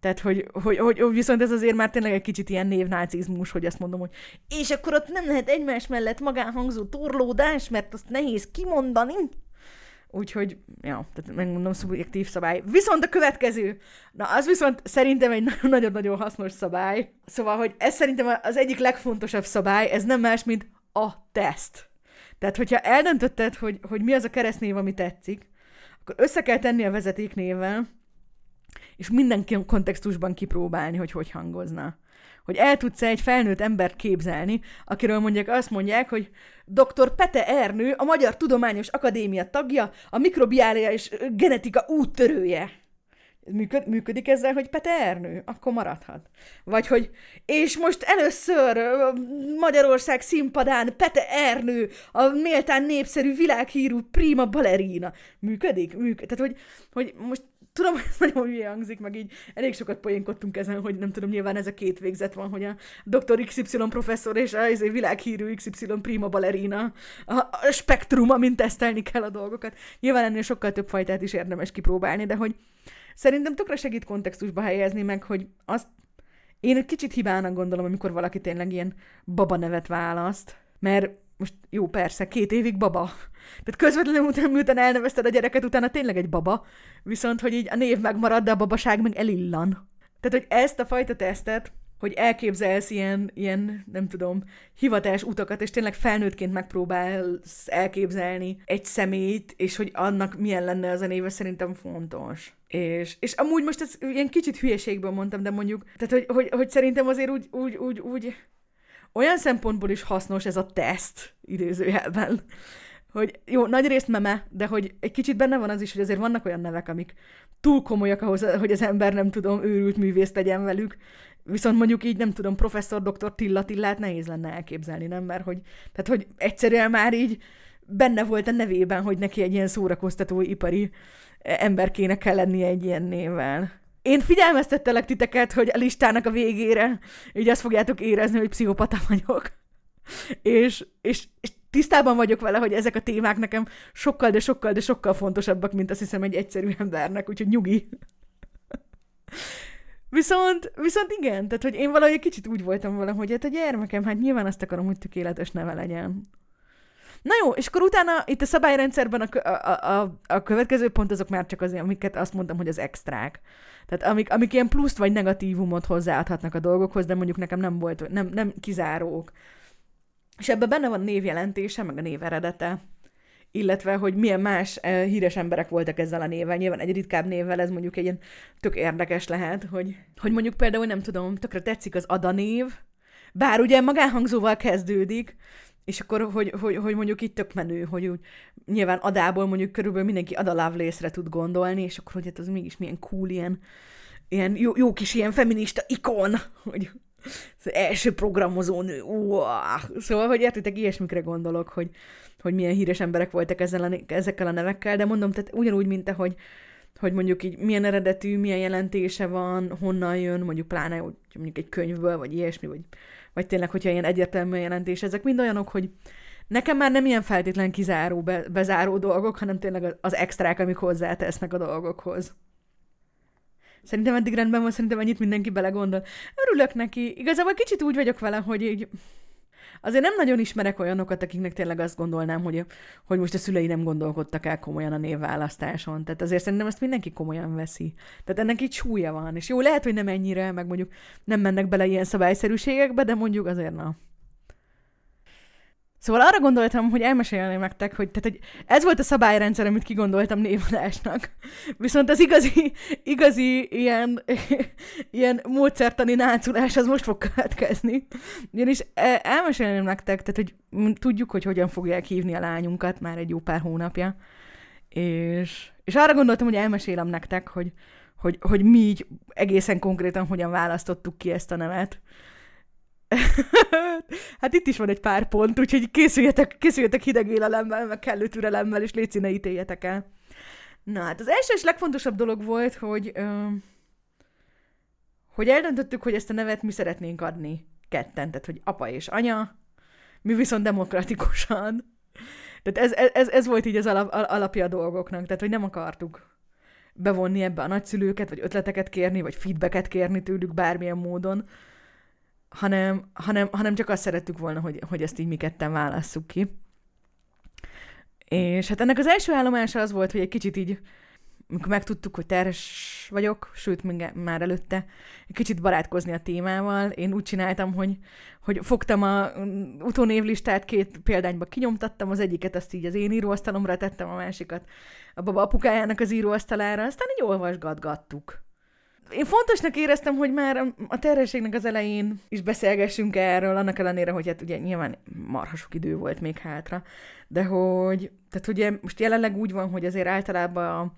tehát, hogy, hogy, hogy, hogy viszont ez azért már tényleg egy kicsit ilyen névnácizmus, hogy azt mondom, hogy és akkor ott nem lehet egymás mellett magánhangzó torlódás, mert azt nehéz kimondani. Úgyhogy, ja, tehát megmondom, szubjektív szabály. Viszont a következő, na az viszont szerintem egy nagyon-nagyon hasznos szabály. Szóval, hogy ez szerintem az egyik legfontosabb szabály, ez nem más, mint a teszt. Tehát, hogyha eldöntötted, hogy, hogy mi az a keresztnév, ami tetszik, akkor össze kell tenni a vezetéknévvel, és minden kontextusban kipróbálni, hogy hogy hangozna. Hogy el tudsz egy felnőtt embert képzelni, akiről mondják azt mondják, hogy dr. Pete Ernő, a Magyar Tudományos Akadémia tagja, a mikrobiália és genetika úttörője. Működ, működik ezzel, hogy Pete Ernő? Akkor maradhat. Vagy hogy, és most először Magyarország színpadán Pete Ernő, a méltán népszerű világhírű prima ballerina. Működik? Működik. Tehát, hogy, hogy most tudom, hogy ez nagyon hülye hangzik, meg így elég sokat poénkodtunk ezen, hogy nem tudom, nyilván ez a két végzet van, hogy a Dr. XY professzor és a izé világhírű XY prima ballerina, a, a spektrum, amint tesztelni kell a dolgokat. Nyilván ennél sokkal több fajtát is érdemes kipróbálni, de hogy szerintem tökre segít kontextusba helyezni meg, hogy azt én egy kicsit hibának gondolom, amikor valaki tényleg ilyen baba nevet választ, mert most jó, persze, két évig baba. Tehát közvetlenül után, miután elnevezted a gyereket, utána tényleg egy baba, viszont, hogy így a név megmarad, de a babaság meg elillan. Tehát, hogy ezt a fajta tesztet, hogy elképzelsz ilyen, ilyen, nem tudom, hivatás utakat, és tényleg felnőttként megpróbálsz elképzelni egy szemét, és hogy annak milyen lenne az a néve, szerintem fontos. És, és amúgy most ez ilyen kicsit hülyeségből mondtam, de mondjuk, tehát hogy, hogy, hogy szerintem azért úgy, úgy, úgy, úgy olyan szempontból is hasznos ez a teszt, idézőjelben, hogy jó, nagy részt meme, de hogy egy kicsit benne van az is, hogy azért vannak olyan nevek, amik túl komolyak ahhoz, hogy az ember nem tudom, őrült művészt tegyen velük, Viszont mondjuk így nem tudom, professzor dr. Tilla Tillát nehéz lenne elképzelni, nem? Mert hogy, tehát, hogy egyszerűen már így benne volt a nevében, hogy neki egy ilyen szórakoztató ipari emberkének kell lennie egy ilyen névvel. Én figyelmeztettelek titeket, hogy a listának a végére így azt fogjátok érezni, hogy pszichopata vagyok. És, és, és tisztában vagyok vele, hogy ezek a témák nekem sokkal, de sokkal, de sokkal fontosabbak, mint azt hiszem egy egyszerű embernek, úgyhogy nyugi. Viszont, viszont igen, tehát hogy én valahogy kicsit úgy voltam vele, hogy hát a gyermekem, hát nyilván azt akarom, hogy tökéletes neve legyen. Na jó, és akkor utána itt a szabályrendszerben a, a, a, a következő pont azok már csak az, amiket azt mondtam, hogy az extrák. Tehát amik, amik ilyen pluszt vagy negatívumot hozzáadhatnak a dolgokhoz, de mondjuk nekem nem volt, nem, nem kizárók. És ebben benne van névjelentése, meg a név eredete, illetve hogy milyen más eh, híres emberek voltak ezzel a névvel. Nyilván egy ritkább névvel ez mondjuk egy ilyen tök érdekes lehet, hogy, hogy mondjuk például nem tudom, tökre tetszik az Ada név, bár ugye magánhangzóval kezdődik, és akkor, hogy, hogy, hogy mondjuk itt tök menő, hogy úgy nyilván adából mondjuk körülbelül mindenki Ada Lovelace-re tud gondolni, és akkor, hogy hát az mégis milyen cool, ilyen, ilyen jó, jó kis ilyen feminista ikon, hogy az első programozó nő. Szóval, hogy értitek, ilyesmikre gondolok, hogy, hogy milyen híres emberek voltak ezzel a, ezekkel a nevekkel, de mondom, tehát ugyanúgy, mint ahogy hogy mondjuk így milyen eredetű, milyen jelentése van, honnan jön, mondjuk pláne hogy mondjuk egy könyvből, vagy ilyesmi, vagy, vagy tényleg, hogyha ilyen egyértelmű jelentés, ezek mind olyanok, hogy nekem már nem ilyen feltétlen kizáró, be, bezáró dolgok, hanem tényleg az extrák, amik hozzátesznek a dolgokhoz. Szerintem eddig rendben van, szerintem ennyit mindenki belegondol. Örülök neki. Igazából kicsit úgy vagyok vele, hogy így azért nem nagyon ismerek olyanokat, akiknek tényleg azt gondolnám, hogy, hogy most a szülei nem gondolkodtak el komolyan a névválasztáson. Tehát azért szerintem ezt mindenki komolyan veszi. Tehát ennek így súlya van. És jó, lehet, hogy nem ennyire, meg mondjuk nem mennek bele ilyen szabályszerűségekbe, de mondjuk azért na. Szóval arra gondoltam, hogy elmesélném nektek, hogy, tehát, hogy ez volt a szabályrendszer, amit kigondoltam névadásnak. Viszont az igazi, igazi ilyen, ilyen módszertani náculás az most fog következni. Ugyanis e, elmesélném nektek, tehát hogy tudjuk, hogy hogyan fogják hívni a lányunkat már egy jó pár hónapja. És, és arra gondoltam, hogy elmesélem nektek, hogy, hogy, hogy mi így egészen konkrétan hogyan választottuk ki ezt a nevet. hát itt is van egy pár pont, úgyhogy készüljetek, készüljetek hideg élelemmel, meg kellő türelemmel, és légy ne ítéljetek el. Na hát az első és legfontosabb dolog volt, hogy, ö, hogy eldöntöttük, hogy ezt a nevet mi szeretnénk adni ketten, tehát hogy apa és anya, mi viszont demokratikusan. Tehát ez, ez, ez volt így az alap, alapja a dolgoknak, tehát hogy nem akartuk bevonni ebbe a nagyszülőket, vagy ötleteket kérni, vagy feedbacket kérni tőlük bármilyen módon, hanem, hanem, hanem csak azt szerettük volna, hogy, hogy ezt így mi ketten válasszuk ki. És hát ennek az első állomása az volt, hogy egy kicsit így amikor megtudtuk, hogy terhes vagyok, sőt, már előtte, egy kicsit barátkozni a témával. Én úgy csináltam, hogy, hogy fogtam a mm, utónévlistát, két példányba kinyomtattam, az egyiket azt így az én íróasztalomra tettem, a másikat a baba apukájának az íróasztalára, aztán így olvasgatgattuk. Én fontosnak éreztem, hogy már a terhességnek az elején is beszélgessünk erről, annak ellenére, hogy hát ugye nyilván marha sok idő volt még hátra, de hogy, tehát ugye most jelenleg úgy van, hogy azért általában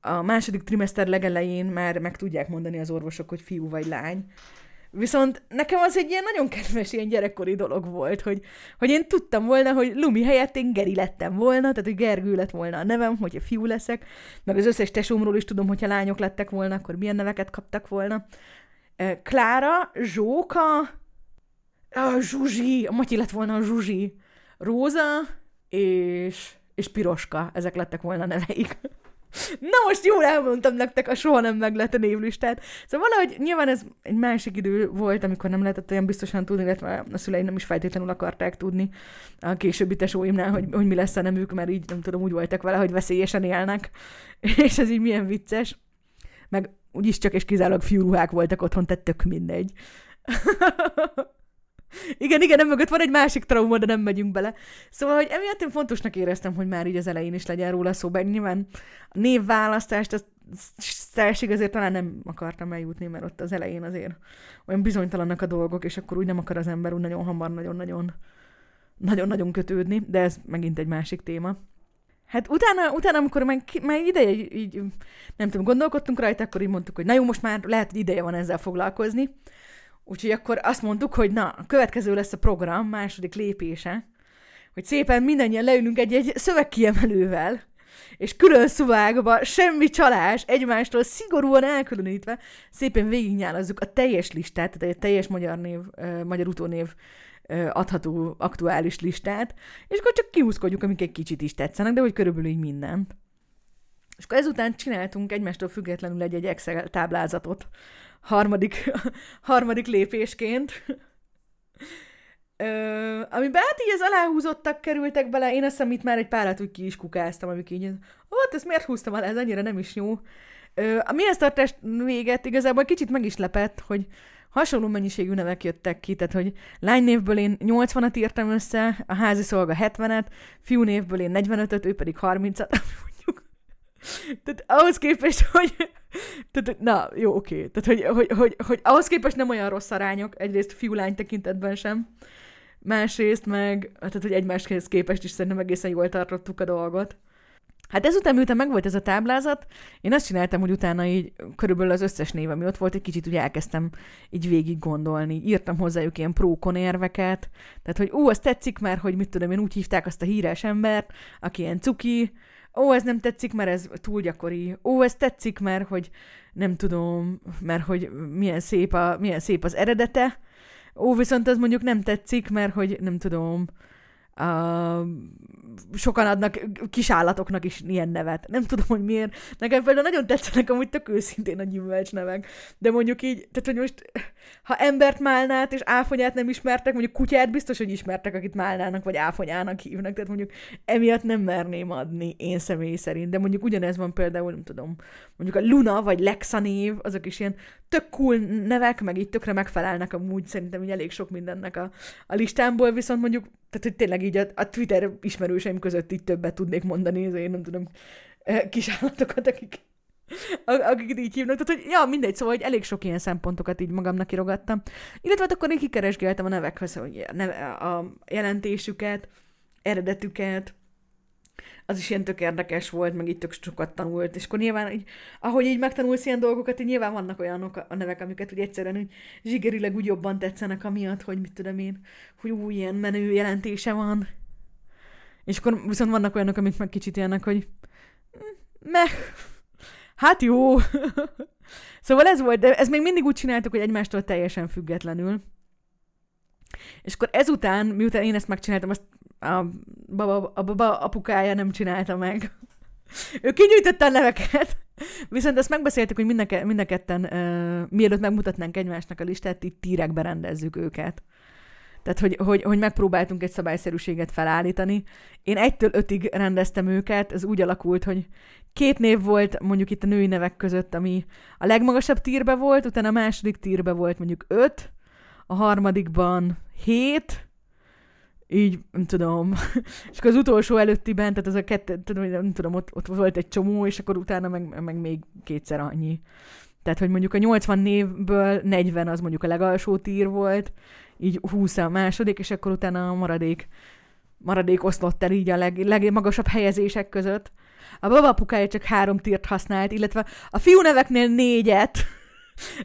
a, a második trimester legelején már meg tudják mondani az orvosok, hogy fiú vagy lány. Viszont nekem az egy ilyen nagyon kedves ilyen gyerekkori dolog volt, hogy, hogy én tudtam volna, hogy Lumi helyett én Geri lettem volna, tehát hogy Gergő lett volna a nevem, hogyha fiú leszek, meg az összes tesómról is tudom, hogyha lányok lettek volna, akkor milyen neveket kaptak volna. Klára, Zsóka, a Zsuzsi, a Matyi lett volna a Zsuzsi, Róza és, és Piroska, ezek lettek volna neveik. Na most jól elmondtam nektek a soha nem meglett a névlistát. Szóval valahogy nyilván ez egy másik idő volt, amikor nem lehetett olyan biztosan tudni, illetve a szüleim nem is feltétlenül akarták tudni a későbbi tesóimnál, hogy, hogy mi lesz a nemük, mert így nem tudom, úgy voltak vele, hogy veszélyesen élnek. És ez így milyen vicces. Meg úgyis csak és kizárólag fiúruhák voltak otthon, tehát tök mindegy. Igen, igen, nem mögött van egy másik trauma, de nem megyünk bele. Szóval, hogy emiatt én fontosnak éreztem, hogy már így az elején is legyen róla szó, bár nyilván a névválasztást, azt szelség azért talán nem akartam eljutni, mert ott az elején azért olyan bizonytalannak a dolgok, és akkor úgy nem akar az ember úgy nagyon hamar nagyon-nagyon nagyon-nagyon kötődni, de ez megint egy másik téma. Hát utána, utána amikor már, már ideje így, nem tudom, gondolkodtunk rajta, akkor így mondtuk, hogy na jó, most már lehet, hogy ideje van ezzel foglalkozni. Úgyhogy akkor azt mondtuk, hogy na, a következő lesz a program, második lépése, hogy szépen mindannyian leülünk egy-egy szövegkiemelővel, és külön szuvágba, semmi csalás, egymástól szigorúan elkülönítve, szépen végignyálazzuk a teljes listát, tehát egy teljes magyar név, magyar utónév adható aktuális listát, és akkor csak kiúszkodjuk, amik egy kicsit is tetszenek, de hogy körülbelül így mindent. És akkor ezután csináltunk egymástól függetlenül egy-egy Excel táblázatot, harmadik, harmadik lépésként. Ö, amiben hát így az aláhúzottak kerültek bele, én azt itt már egy párat úgy ki is kukáztam, amik így, hát ezt miért húztam alá, ez annyira nem is jó. Ö, a mihez tartás véget igazából kicsit meg is lepett, hogy hasonló mennyiségű nevek jöttek ki, tehát hogy lánynévből én 80-at írtam össze, a házi szolga 70-et, fiúnévből én 45-öt, ő pedig 30-at, tehát ahhoz képest, hogy... Tehát, na, jó, oké. Tehát, hogy, hogy, hogy, hogy, ahhoz képest nem olyan rossz arányok, egyrészt fiú-lány tekintetben sem, másrészt meg, tehát, hogy egymáshoz képest is szerintem egészen jól tartottuk a dolgot. Hát ezután, miután megvolt ez a táblázat, én azt csináltam, hogy utána így körülbelül az összes név, ami ott volt, egy kicsit úgy elkezdtem így végig gondolni. Írtam hozzájuk ilyen prókon érveket, tehát, hogy ú, azt tetszik, mert hogy mit tudom én, úgy hívták azt a híres embert, aki ilyen cuki, ó, ez nem tetszik, mert ez túl gyakori, ó, ez tetszik, mert hogy nem tudom, mert hogy milyen szép, a, milyen szép az eredete, ó, viszont az mondjuk nem tetszik, mert hogy nem tudom, Uh, sokan adnak kisállatoknak is ilyen nevet. Nem tudom, hogy miért. Nekem például nagyon tetszenek amúgy tök őszintén a gyümölcsnevek. De mondjuk így, tehát hogy most, ha embert málnát és áfonyát nem ismertek, mondjuk kutyát biztos, hogy ismertek, akit málnának vagy áfonyának hívnak. Tehát mondjuk emiatt nem merném adni én személy szerint. De mondjuk ugyanez van például, nem tudom, mondjuk a Luna vagy Lexa név, azok is ilyen tök cool nevek, meg így tökre megfelelnek amúgy szerintem így elég sok mindennek a, a listámból, viszont mondjuk, tehát hogy tényleg így a, a Twitter ismerőseim között így többet tudnék mondani, ez én nem tudom, eh, kisállatokat, akik, akiket így hívnak. Tehát, hogy ja, mindegy, szóval hogy elég sok ilyen szempontokat így magamnak kirogattam. Illetve hát akkor én kikeresgéltem a nevekhez, hogy a jelentésüket, eredetüket, az is ilyen tök érdekes volt, meg itt tök sokat tanult, és akkor nyilván, így, ahogy így megtanulsz ilyen dolgokat, így nyilván vannak olyanok a nevek, amiket úgy egyszerűen úgy zsigerileg úgy jobban tetszenek, amiatt, hogy mit tudom én, hogy új ilyen menő jelentése van. És akkor viszont vannak olyanok, amik meg kicsit ilyenek, hogy meg, hát jó. Szóval ez volt, de ez még mindig úgy csináltuk, hogy egymástól teljesen függetlenül. És akkor ezután, miután én ezt megcsináltam, azt a baba, a baba apukája nem csinálta meg. ő kinyújtotta a neveket, viszont azt megbeszéltük, hogy mind a, mind a ketten, uh, mielőtt megmutatnánk egymásnak a listát, itt tírekbe rendezzük őket. Tehát, hogy, hogy, hogy megpróbáltunk egy szabályszerűséget felállítani. Én egytől ötig rendeztem őket, ez úgy alakult, hogy két név volt mondjuk itt a női nevek között, ami a legmagasabb tírbe volt, utána a második tírbe volt mondjuk öt, a harmadikban hét, így, nem tudom, és akkor az utolsó előttiben, tehát az a kettő, tudom, nem tudom, ott, ott volt egy csomó, és akkor utána meg, meg még kétszer annyi. Tehát, hogy mondjuk a 80 névből 40 az mondjuk a legalsó tír volt, így 20 a második, és akkor utána a maradék, maradék oszlott el így a leg, legmagasabb helyezések között. A babapukája csak három tírt használt, illetve a fiú neveknél négyet,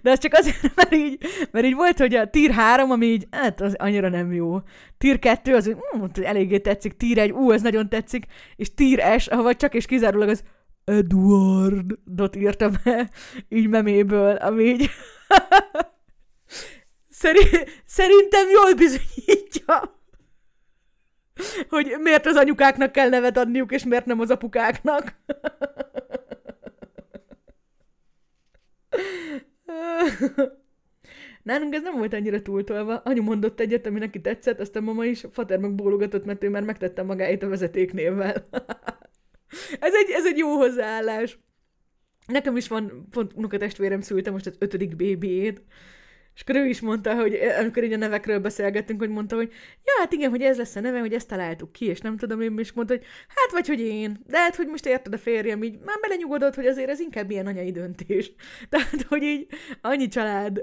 de az csak azért, mert így, mert így volt, hogy a tier 3, ami így, hát az annyira nem jó. Tier 2, az mm, eléggé tetszik, tier 1, ú, ez nagyon tetszik, és tier S, ahol csak és kizárólag az Edwardot írta be, így meméből, ami így... Szerintem jól bizonyítja, hogy miért az anyukáknak kell nevet adniuk, és miért nem az apukáknak. Nálunk ez nem volt annyira túltolva. Anyu mondott egyet, ami neki tetszett, aztán mama is, Fater meg bólogatott, mert ő már megtette magáit a vezetéknévvel. ez, egy, ez egy jó hozzáállás. Nekem is van, pont unokatestvérem szülte most az ötödik bébiét, és akkor ő is mondta, hogy eh, amikor így a nevekről beszélgettünk, hogy mondta, hogy ja, hát igen, hogy ez lesz a neve, hogy ezt találtuk ki, és nem tudom, én is mondta, hogy hát vagy, hogy én, de hát, hogy most érted a férjem, így már belenyugodott, hogy azért ez inkább ilyen anyai döntés. Tehát, hogy így annyi család,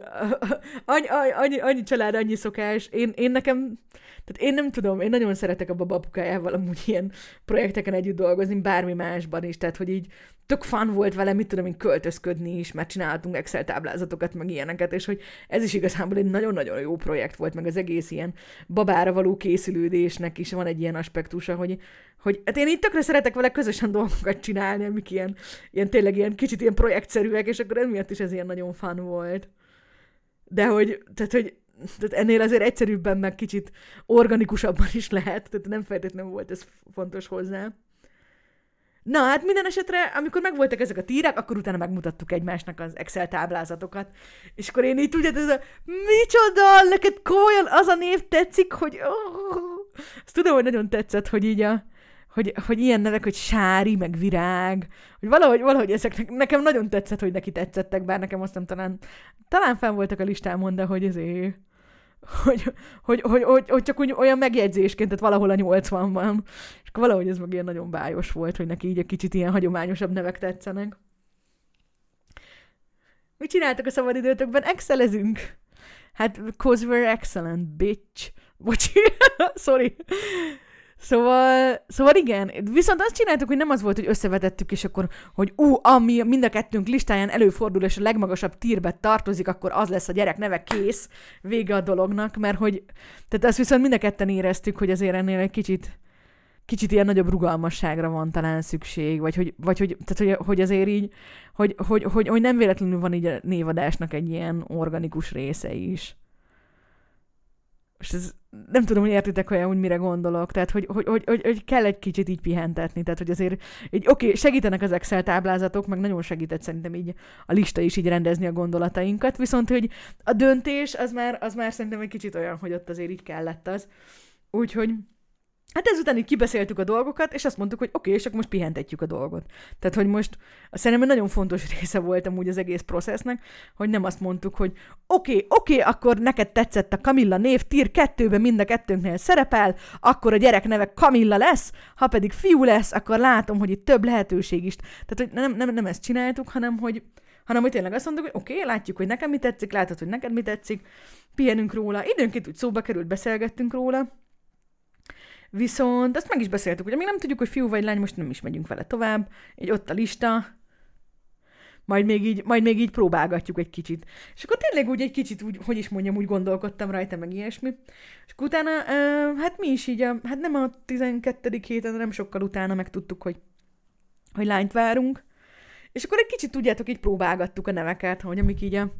annyi, annyi, annyi család, annyi szokás, én, én nekem, tehát én nem tudom, én nagyon szeretek a babapukájával amúgy ilyen projekteken együtt dolgozni, bármi másban is, tehát, hogy így tök fun volt vele, mit tudom én, költözködni is, mert csináltunk Excel táblázatokat, meg ilyeneket, és hogy ez is igazából egy nagyon-nagyon jó projekt volt, meg az egész ilyen babára való készülődésnek is van egy ilyen aspektusa, hogy, hogy hát én itt tökre szeretek vele közösen dolgokat csinálni, amik ilyen, ilyen tényleg ilyen kicsit ilyen projektszerűek, és akkor emiatt is ez ilyen nagyon fun volt. De hogy, tehát, hogy tehát ennél azért egyszerűbben, meg kicsit organikusabban is lehet, tehát nem feltétlenül volt ez fontos hozzá. Na, hát minden esetre, amikor megvoltak ezek a tírek, akkor utána megmutattuk egymásnak az Excel táblázatokat. És akkor én így tudjátok, ez a micsoda, neked komolyan az a név tetszik, hogy oh. Azt tudom, hogy nagyon tetszett, hogy így a, hogy, hogy ilyen nevek, hogy sári, meg virág, hogy valahogy, valahogy ezek nekem nagyon tetszett, hogy neki tetszettek, bár nekem azt nem talán, talán fenn voltak a listámon, de hogy ezért hogy, hogy, hogy, hogy, hogy csak úgy olyan megjegyzésként, tehát valahol a 80 van. És akkor valahogy ez meg ilyen nagyon bájos volt, hogy neki így egy kicsit ilyen hagyományosabb nevek tetszenek. Mit csináltak a szabadidőtökben? Excelezünk. Hát, cause we're excellent, bitch. Bocsi, sorry. Szóval, szóval igen, viszont azt csináltuk, hogy nem az volt, hogy összevetettük, és akkor, hogy ú, ami mind a kettőnk listáján előfordul, és a legmagasabb tírbe tartozik, akkor az lesz a gyerek neve kész, vége a dolognak, mert hogy, tehát azt viszont mind a ketten éreztük, hogy azért ennél egy kicsit, kicsit ilyen nagyobb rugalmasságra van talán szükség, vagy hogy, vagy hogy, tehát hogy, hogy azért így, hogy, hogy, hogy, hogy nem véletlenül van így a névadásnak egy ilyen organikus része is. Most ez, nem tudom, hogy értitek olyan, hogy mire gondolok, tehát hogy, hogy, hogy, hogy, hogy kell egy kicsit így pihentetni, tehát hogy azért így, oké, segítenek az Excel táblázatok, meg nagyon segített szerintem így a lista is így rendezni a gondolatainkat, viszont hogy a döntés az már, az már szerintem egy kicsit olyan, hogy ott azért így kellett az. Úgyhogy Hát ezután így kibeszéltük a dolgokat, és azt mondtuk, hogy oké, okay, és akkor most pihentetjük a dolgot. Tehát, hogy most szerintem nagyon fontos része volt amúgy az egész processznek, hogy nem azt mondtuk, hogy oké, okay, oké, okay, akkor neked tetszett a Kamilla név, tír kettőben mind a kettőnknél szerepel, akkor a gyerek neve Kamilla lesz, ha pedig fiú lesz, akkor látom, hogy itt több lehetőség is. Tehát, hogy nem, nem, nem ezt csináltuk, hanem, hogy, hanem hogy tényleg azt mondtuk, hogy oké, okay, látjuk, hogy nekem mi tetszik, látod, hogy neked mi tetszik, pihenünk róla, időnként úgy szóba került, beszélgettünk róla, Viszont azt meg is beszéltük, hogy még nem tudjuk, hogy fiú vagy lány, most nem is megyünk vele tovább. Egy ott a lista, majd még így, majd még így próbálgatjuk egy kicsit. És akkor tényleg úgy egy kicsit, úgy, hogy is mondjam, úgy gondolkodtam rajta, meg ilyesmi. És akkor utána, uh, hát mi is így, a, hát nem a 12. héten, nem sokkal utána megtudtuk, hogy, hogy lányt várunk. És akkor egy kicsit, tudjátok, így próbálgattuk a neveket, hogy amik így a,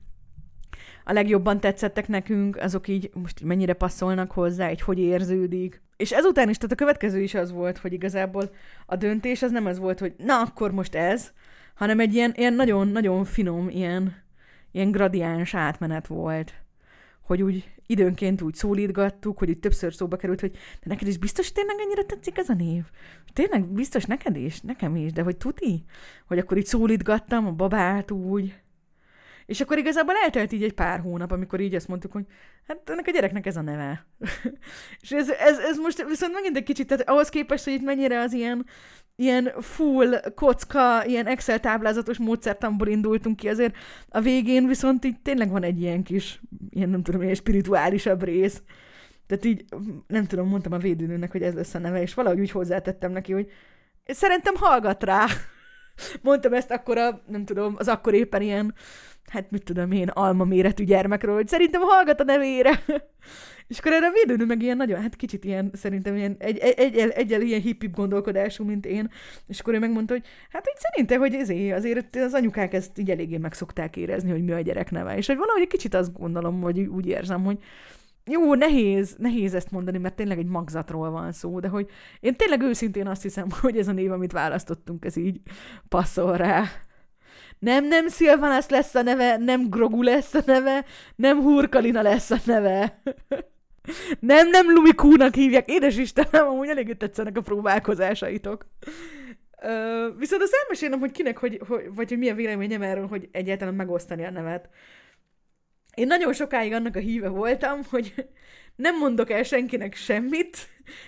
a legjobban tetszettek nekünk, azok így most mennyire passzolnak hozzá, egy hogy érződik. És ezután is, tehát a következő is az volt, hogy igazából a döntés az nem az volt, hogy na, akkor most ez, hanem egy ilyen, ilyen nagyon-nagyon finom, ilyen, ilyen gradiáns átmenet volt. Hogy úgy időnként úgy szólítgattuk, hogy úgy többször szóba került, hogy de neked is biztos tényleg ennyire tetszik ez a név? Tényleg biztos neked is? Nekem is, de hogy tuti? Hogy akkor így szólítgattam a babát úgy, és akkor igazából eltelt így egy pár hónap, amikor így azt mondtuk, hogy hát ennek a gyereknek ez a neve. és ez, ez, ez, most viszont megint egy kicsit, tehát ahhoz képest, hogy itt mennyire az ilyen, ilyen full kocka, ilyen Excel táblázatos módszertamból indultunk ki, azért a végén viszont így tényleg van egy ilyen kis, ilyen nem tudom, ilyen spirituálisabb rész. Tehát így, nem tudom, mondtam a védőnőnek, hogy ez lesz a neve, és valahogy úgy hozzátettem neki, hogy szerintem hallgat rá. Mondtam ezt akkor a, nem tudom, az akkor éppen ilyen hát mit tudom én, alma méretű gyermekről, hogy szerintem hallgat a nevére. És akkor erre a védőnő meg ilyen nagyon, hát kicsit ilyen, szerintem ilyen, egy, egy, egy, egyel ilyen hippi gondolkodású, mint én. És akkor ő megmondta, hogy hát hogy szerinte, hogy ezé, azért az anyukák ezt így eléggé meg szokták érezni, hogy mi a gyerek neve. És hogy valahogy egy kicsit azt gondolom, hogy úgy érzem, hogy jó, nehéz, nehéz ezt mondani, mert tényleg egy magzatról van szó, de hogy én tényleg őszintén azt hiszem, hogy ez a név, amit választottunk, ez így passzol rá. Nem, nem Sylvanas lesz a neve, nem Grogu lesz a neve, nem Hurkalina lesz a neve. nem, nem Lumikúnak hívják. Édes Istenem, amúgy eléggé tetszenek a próbálkozásaitok. Uh, viszont azt elmesélem, hogy kinek, hogy, hogy, vagy hogy milyen véleményem erről, hogy egyáltalán megosztani a nevet. Én nagyon sokáig annak a híve voltam, hogy nem mondok el senkinek semmit,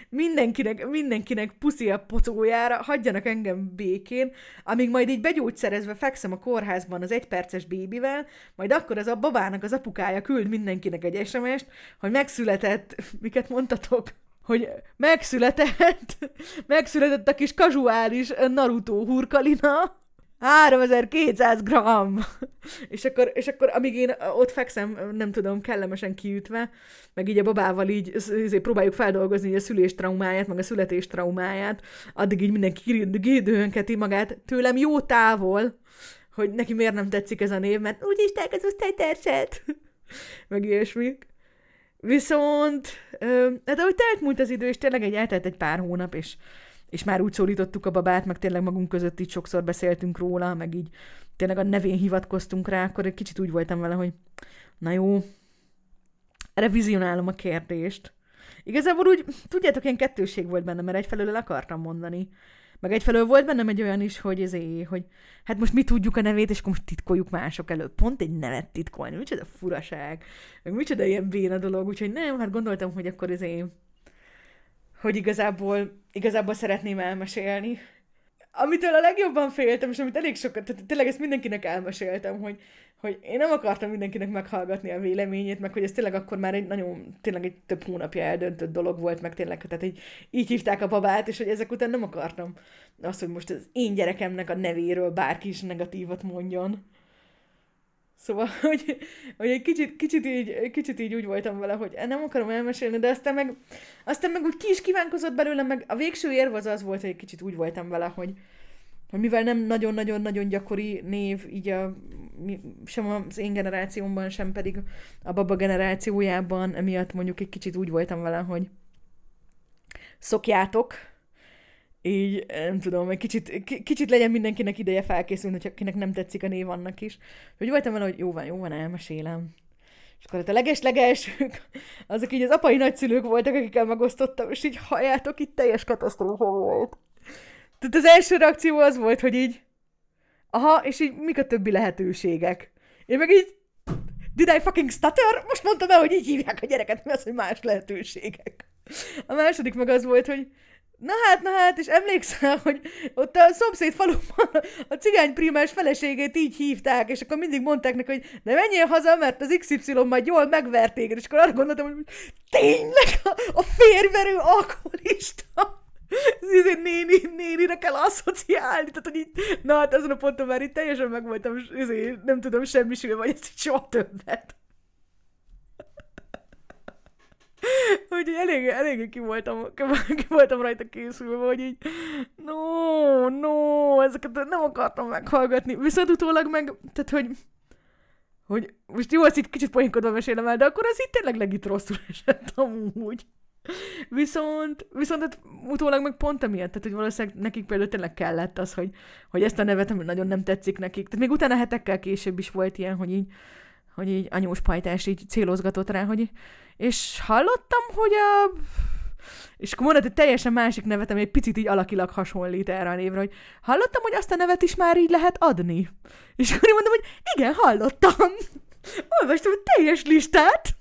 mindenkinek, mindenkinek puszi a pocójára, hagyjanak engem békén, amíg majd így begyógyszerezve fekszem a kórházban az egyperces bébivel, majd akkor az a babának az apukája küld mindenkinek egy sms hogy megszületett, miket mondtatok? hogy megszületett, megszületett a kis kazuális Naruto hurkalina, 3200 gram! és, akkor, és akkor, amíg én ott fekszem, nem tudom, kellemesen kiütve, meg így a babával így, így próbáljuk feldolgozni a szülés traumáját, meg a születés traumáját, addig így mindenki gédőnketi magát tőlem jó távol, hogy neki miért nem tetszik ez a név, mert úgyis te az osztálytársát, meg ilyesmik. Viszont, hát ahogy telt múlt az idő, és tényleg egy eltelt egy pár hónap, és és már úgy szólítottuk a babát, meg tényleg magunk között így sokszor beszéltünk róla, meg így tényleg a nevén hivatkoztunk rá, akkor egy kicsit úgy voltam vele, hogy na jó, revizionálom a kérdést. Igazából úgy, tudjátok, ilyen kettőség volt bennem, mert egyfelől el akartam mondani. Meg egyfelől volt bennem egy olyan is, hogy ezé, hogy hát most mi tudjuk a nevét, és akkor most titkoljuk mások előtt. Pont egy nevet titkolni, micsoda furaság, meg micsoda ilyen béna dolog, úgyhogy nem, hát gondoltam, hogy akkor ezé hogy igazából, igazából szeretném elmesélni. Amitől a legjobban féltem, és amit elég sokat, tehát tényleg ezt mindenkinek elmeséltem, hogy, hogy én nem akartam mindenkinek meghallgatni a véleményét, meg hogy ez tényleg akkor már egy nagyon, tényleg egy több hónapja eldöntött dolog volt, meg tényleg, tehát így, így hívták a babát, és hogy ezek után nem akartam azt, hogy most az én gyerekemnek a nevéről bárki is negatívat mondjon. Szóval, hogy, hogy egy kicsit, kicsit, így, kicsit így úgy voltam vele, hogy nem akarom elmesélni, de aztán meg, aztán meg úgy ki is kívánkozott belőlem, meg a végső érv az az volt, hogy egy kicsit úgy voltam vele, hogy, hogy mivel nem nagyon-nagyon-nagyon gyakori név, így a, sem az én generációmban, sem pedig a baba generációjában, emiatt mondjuk egy kicsit úgy voltam vele, hogy szokjátok, így nem tudom, egy kicsit, kicsit legyen mindenkinek ideje felkészülni, hogyha akinek nem tetszik a név annak is. Hogy voltam vele, hogy jó van, jó van, elmesélem. És akkor a leges-legesők, azok így az apai nagyszülők voltak, akikkel megosztottam, és így halljátok, itt teljes katasztrófa volt. Tehát az első reakció az volt, hogy így, aha, és így mik a többi lehetőségek? Én meg így, did I fucking stutter? Most mondtam el, hogy így hívják a gyereket, mi az, hogy más lehetőségek. A második meg az volt, hogy Na hát, na hát, és emlékszel, hogy ott a szomszéd faluban a cigány primás feleségét így hívták, és akkor mindig mondták neki, hogy ne menjél haza, mert az XY majd jól megvert téged, és akkor arra gondoltam, hogy tényleg a, a férverő alkoholista. Izé, néni, nénire kell asszociálni, tehát hogy így, na hát ezen a ponton már itt teljesen meg voltam, nem tudom semmisülve, vagy ezt így soha többet. hogy elég, elég ki voltam, ki voltam rajta készülve, hogy így no, no, ezeket nem akartam meghallgatni. Viszont utólag meg, tehát hogy hogy most jó, azt itt kicsit poénkodva mesélem el, de akkor az itt tényleg legit rosszul esett amúgy. Viszont, viszont hát utólag meg pont emiatt, tehát hogy valószínűleg nekik például tényleg kellett az, hogy, hogy ezt a nevet, ami nagyon nem tetszik nekik. Tehát még utána hetekkel később is volt ilyen, hogy így, hogy így anyós pajtás így célozgatott rá, hogy és hallottam, hogy a... És akkor mondott egy teljesen másik nevet, ami egy picit így alakilag hasonlít erre a névre, hogy hallottam, hogy azt a nevet is már így lehet adni. És akkor én mondom, hogy igen, hallottam. Olvastam a teljes listát,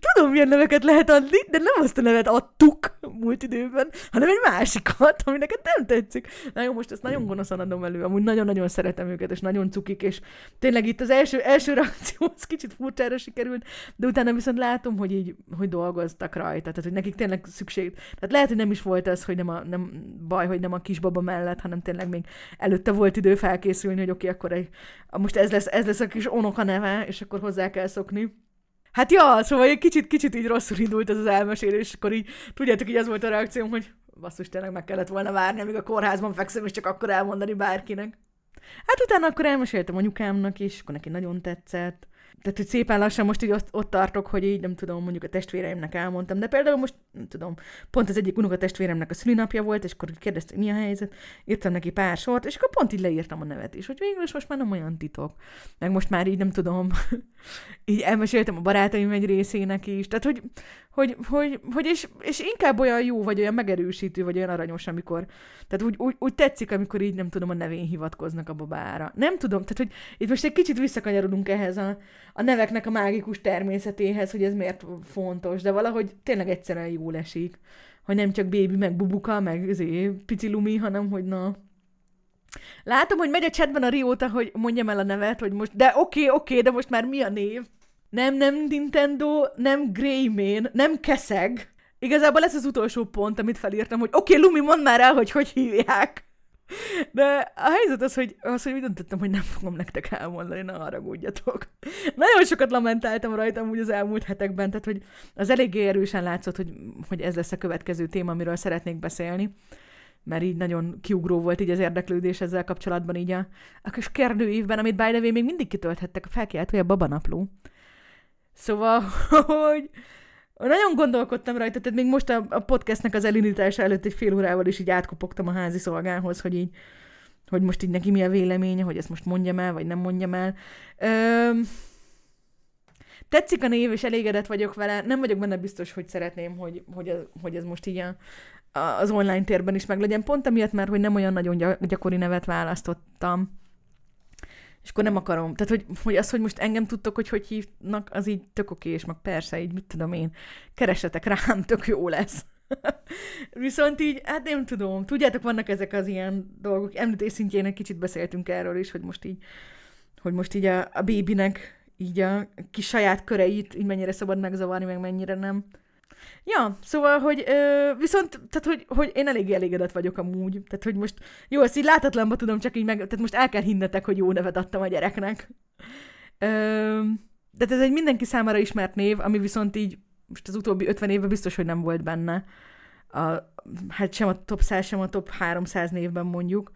Tudom, milyen neveket lehet adni, de nem azt a nevet adtuk múlt időben, hanem egy másikat, ami neked nem tetszik. Na jó, most ezt nagyon gonoszan adom elő, amúgy nagyon-nagyon szeretem őket, és nagyon cukik, és tényleg itt az első, első reakció az kicsit furcsára sikerült, de utána viszont látom, hogy így, hogy dolgoztak rajta, tehát hogy nekik tényleg szükség, tehát lehet, hogy nem is volt az, hogy nem, a, nem baj, hogy nem a kisbaba mellett, hanem tényleg még előtte volt idő felkészülni, hogy oké, okay, akkor egy, most ez lesz, ez lesz a kis onoka neve, és akkor hozzá kell szokni. Hát ja, szóval egy kicsit, kicsit így rosszul indult ez az elmesélés, és akkor így tudjátok, így az volt a reakcióm, hogy basszus, tényleg meg kellett volna várni, amíg a kórházban fekszem, és csak akkor elmondani bárkinek. Hát utána akkor elmeséltem anyukámnak is, akkor neki nagyon tetszett tehát, hogy szépen lassan most így ott, ott tartok, hogy így nem tudom, mondjuk a testvéreimnek elmondtam, de például most, nem tudom, pont az egyik unoka testvéremnek a szülinapja volt, és akkor kérdezte, mi a helyzet, írtam neki pár sort, és akkor pont így leírtam a nevet is, hogy végül is most már nem olyan titok. Meg most már így nem tudom, így elmeséltem a barátaim egy részének is, tehát hogy, hogy, hogy, hogy és, és, inkább olyan jó, vagy olyan megerősítő, vagy olyan aranyos, amikor, tehát úgy, úgy, úgy tetszik, amikor így nem tudom, a nevén hivatkoznak a babára. Nem tudom, tehát hogy itt most egy kicsit visszakanyarodunk ehhez a, a neveknek a mágikus természetéhez, hogy ez miért fontos, de valahogy tényleg egyszerűen jól esik, hogy nem csak bébi, meg bubuka, meg izé, pici lumi, hanem hogy na, Látom, hogy megy a chatben a Rióta, hogy mondjam el a nevet, hogy most, de oké, okay, oké, okay, de most már mi a név? Nem, nem Nintendo, nem Greymane, nem Keszeg. Igazából ez az utolsó pont, amit felírtam, hogy oké, okay, Lumi, mondd már el, hogy hogy hívják. De a helyzet az, hogy, az, hogy úgy döntöttem, hogy nem fogom nektek elmondani, ne haragudjatok. Nagyon sokat lamentáltam rajtam úgy az elmúlt hetekben, tehát hogy az eléggé erősen látszott, hogy, hogy ez lesz a következő téma, amiről szeretnék beszélni mert így nagyon kiugró volt így az érdeklődés ezzel kapcsolatban így a, a kis kérdőívben, amit by the way még mindig kitölthettek a babanapló. Szóval, hogy nagyon gondolkodtam rajta, tehát még most a, a podcastnek az elindítása előtt egy fél órával is így átkopogtam a házi szolgához, hogy így, hogy most így neki mi a véleménye, hogy ezt most mondjam el, vagy nem mondjam el. Ö, tetszik a név, és elégedett vagyok vele. Nem vagyok benne biztos, hogy szeretném, hogy, hogy, hogy ez most így a, az online térben is meglegyen. Pont amiatt, mert hogy nem olyan nagyon gyakori nevet választottam és akkor nem akarom. Tehát, hogy, hogy az, hogy most engem tudtok, hogy hogy hívnak, az így tök oké, és meg persze, így mit tudom én, keresetek rám, tök jó lesz. Viszont így, hát nem tudom, tudjátok, vannak ezek az ilyen dolgok, említés szintjén egy kicsit beszéltünk erről is, hogy most így, hogy most így a, a bébinek így a kis saját köreit így mennyire szabad megzavarni, meg mennyire nem. Ja, szóval, hogy ö, viszont, tehát, hogy, hogy én elég elégedett vagyok amúgy. Tehát, hogy most, jó, ezt így látatlanba tudom csak így meg, tehát most el kell hinnetek, hogy jó nevet adtam a gyereknek. Ö, de ez egy mindenki számára ismert név, ami viszont így most az utóbbi 50 évben biztos, hogy nem volt benne. A, hát sem a top 100, sem a top 300 névben mondjuk.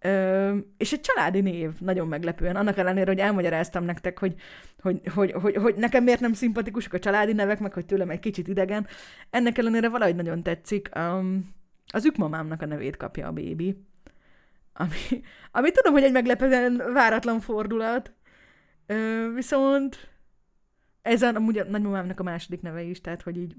Ö, és egy családi név, nagyon meglepően. Annak ellenére, hogy elmagyaráztam nektek, hogy, hogy, hogy, hogy, hogy nekem miért nem szimpatikusak a családi nevek, meg hogy tőlem egy kicsit idegen. Ennek ellenére valahogy nagyon tetszik. Um, az ükmamámnak a nevét kapja a bébi. Ami, ami tudom, hogy egy meglepően váratlan fordulat. Ö, viszont ez a, amúgy a nagymamámnak a második neve is, tehát hogy így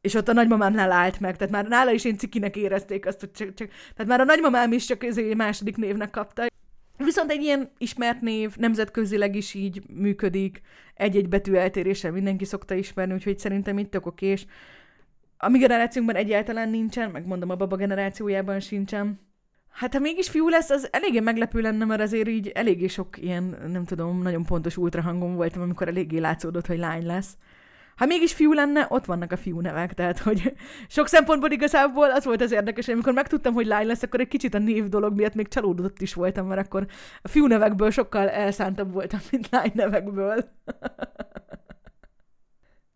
és ott a nagymamámnál állt meg, tehát már nála is én cikinek érezték azt, hogy csak, csak tehát már a nagymamám is csak ezért második névnek kapta. Viszont egy ilyen ismert név nemzetközileg is így működik, egy-egy betű eltéréssel mindenki szokta ismerni, úgyhogy szerintem itt tök okés. A mi generációnkban egyáltalán nincsen, meg mondom a baba generációjában sincsen. Hát ha mégis fiú lesz, az eléggé meglepő lenne, mert azért így eléggé sok ilyen, nem tudom, nagyon pontos ultrahangom voltam, amikor eléggé látszódott, hogy lány lesz. Ha mégis fiú lenne, ott vannak a fiú nevek, tehát hogy sok szempontból igazából az volt az érdekes, hogy amikor megtudtam, hogy lány lesz, akkor egy kicsit a név dolog miatt még csalódott is voltam, mert akkor a fiú nevekből sokkal elszántabb voltam, mint lány nevekből.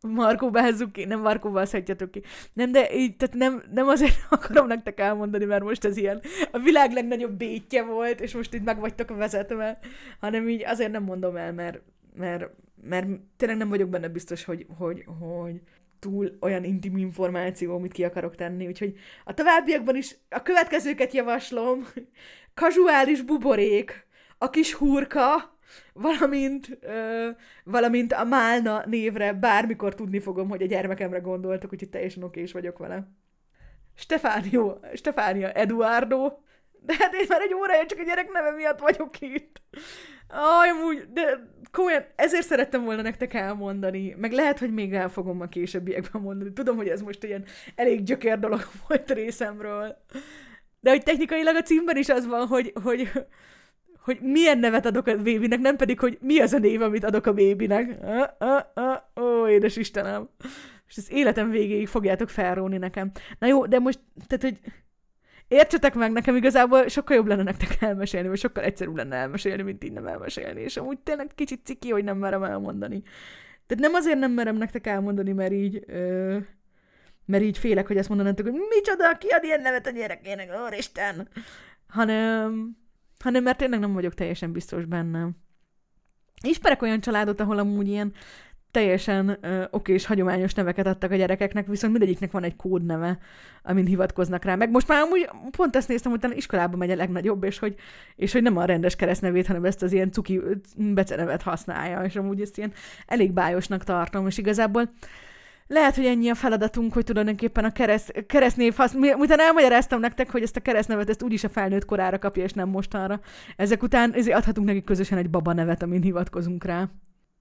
Markó behezzuk ki, nem Markóval szedjetek ki. Nem, de így, tehát nem, nem azért akarom nektek elmondani, mert most ez ilyen a világ legnagyobb bétje volt, és most itt meg vagytok vezetve, hanem így azért nem mondom el, mert, mert, mert tényleg nem vagyok benne biztos, hogy, hogy, hogy túl olyan intim információ, amit ki akarok tenni, úgyhogy a továbbiakban is a következőket javaslom. Kazuális buborék, a kis hurka, valamint, ö, valamint a Málna névre bármikor tudni fogom, hogy a gyermekemre gondoltok, úgyhogy teljesen okés vagyok vele. Stefánio, Stefánia Eduardo, de hát én már egy órája csak a gyerek neve miatt vagyok itt. Aj, amúgy, de komolyan, ezért szerettem volna nektek elmondani, meg lehet, hogy még el fogom a későbbiekben mondani. Tudom, hogy ez most ilyen elég gyökér dolog volt részemről. De hogy technikailag a címben is az van, hogy, hogy, hogy milyen nevet adok a bébinek, nem pedig, hogy mi az a név, amit adok a bébinek. Ó, édes Istenem. És az életem végéig fogjátok felróni nekem. Na jó, de most, tehát, hogy értsetek meg, nekem igazából sokkal jobb lenne nektek elmesélni, vagy sokkal egyszerűbb lenne elmesélni, mint így elmesélni, és amúgy tényleg kicsit ciki, hogy nem merem elmondani. Tehát nem azért nem merem nektek elmondani, mert így, ö, mert így félek, hogy ezt mondanátok, hogy micsoda, ki ad ilyen nevet a gyerekének, Isten, hanem, hanem mert tényleg nem vagyok teljesen biztos benne. Ismerek olyan családot, ahol amúgy ilyen teljesen ö, oké és hagyományos neveket adtak a gyerekeknek, viszont mindegyiknek van egy kódneve, amin hivatkoznak rá. Meg most már amúgy pont ezt néztem, hogy iskolában megy a legnagyobb, és hogy, és hogy nem a rendes keresztnevét, hanem ezt az ilyen cuki becenevet használja, és amúgy ezt ilyen elég bájosnak tartom, és igazából lehet, hogy ennyi a feladatunk, hogy tulajdonképpen a kereszt, keresztnév, hasz, utána elmagyaráztam nektek, hogy ezt a keresztnevet ezt úgyis a felnőtt korára kapja, és nem mostanra. Ezek után ezért adhatunk neki közösen egy baba nevet, amin hivatkozunk rá.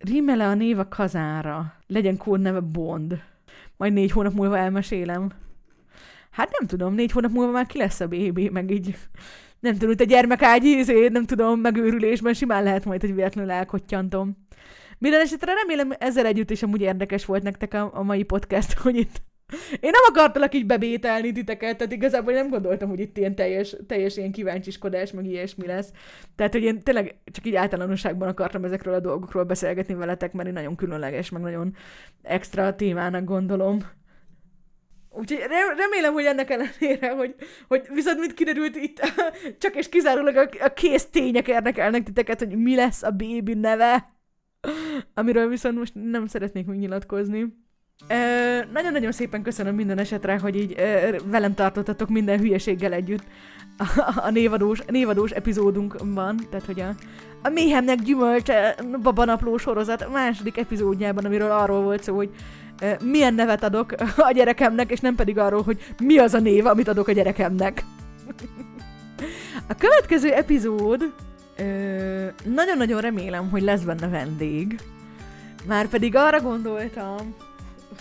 Rímele a név a kazára. Legyen kódneve Bond. Majd négy hónap múlva elmesélem. Hát nem tudom, négy hónap múlva már ki lesz a bébi, meg így nem tudom, a gyermekágyi, izé, nem tudom, megőrülésben simán lehet majd, hogy véletlenül elkottyantom. Minden esetre remélem ezzel együtt is amúgy érdekes volt nektek a, a mai podcast, hogy itt én nem akartalak így bebételni titeket, tehát igazából nem gondoltam, hogy itt ilyen teljes, teljes ilyen kíváncsiskodás, meg ilyesmi lesz. Tehát, hogy én tényleg csak így általánosságban akartam ezekről a dolgokról beszélgetni veletek, mert én nagyon különleges, meg nagyon extra témának gondolom. Úgyhogy remélem, hogy ennek ellenére, hogy, hogy viszont mit kiderült itt, csak és kizárólag a, a kész tények érdekelnek titeket, hogy mi lesz a bébi neve, amiről viszont most nem szeretnék még nyilatkozni. Nagyon-nagyon szépen köszönöm minden esetre, hogy így ö, velem tartottatok minden hülyeséggel együtt a, a névadós, névadós epizódunkban, tehát hogy a, a méhemnek gyümölcse babanapló sorozat második epizódjában, amiről arról volt szó, hogy ö, milyen nevet adok a gyerekemnek, és nem pedig arról, hogy mi az a név, amit adok a gyerekemnek. a következő epizód nagyon-nagyon remélem, hogy lesz benne vendég. Már pedig arra gondoltam,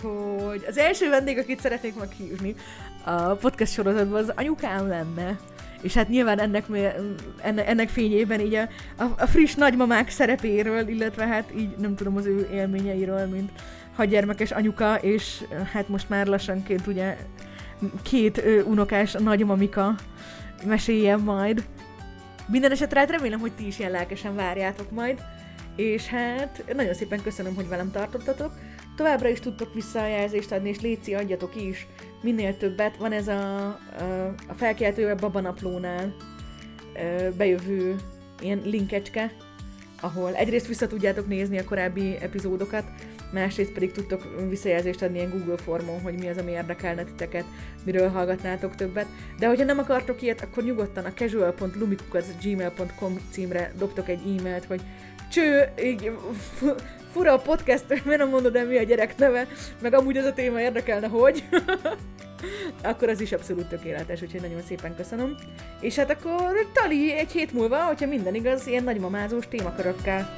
hogy az első vendég, akit szeretnék meghívni a podcast sorozatban, az anyukám lenne. És hát nyilván ennek, ennek, ennek fényében így a, a, a friss nagymamák szerepéről, illetve hát így nem tudom az ő élményeiről, mint hadgyermekes anyuka, és hát most már lassanként ugye két ő, unokás nagymamika meséljen majd. Minden esetre hát remélem, hogy ti is ilyen lelkesen várjátok majd, és hát nagyon szépen köszönöm, hogy velem tartottatok. Továbbra is tudtok visszajelzést adni, és léci adjatok is minél többet. Van ez a, a, a babanaplónál bejövő ilyen linkecske, ahol egyrészt vissza tudjátok nézni a korábbi epizódokat, másrészt pedig tudtok visszajelzést adni ilyen Google formon, hogy mi az, ami érdekelne titeket, miről hallgatnátok többet. De hogyha nem akartok ilyet, akkor nyugodtan a casual.lumikukacgmail.com címre dobtok egy e-mailt, hogy cső, így fura a podcast, miért nem mondod el mi a gyerek neve, meg amúgy ez a téma érdekelne, hogy. akkor az is abszolút tökéletes, úgyhogy nagyon szépen köszönöm. És hát akkor tali egy hét múlva, hogyha minden igaz, ilyen nagymamázós témakörökkel.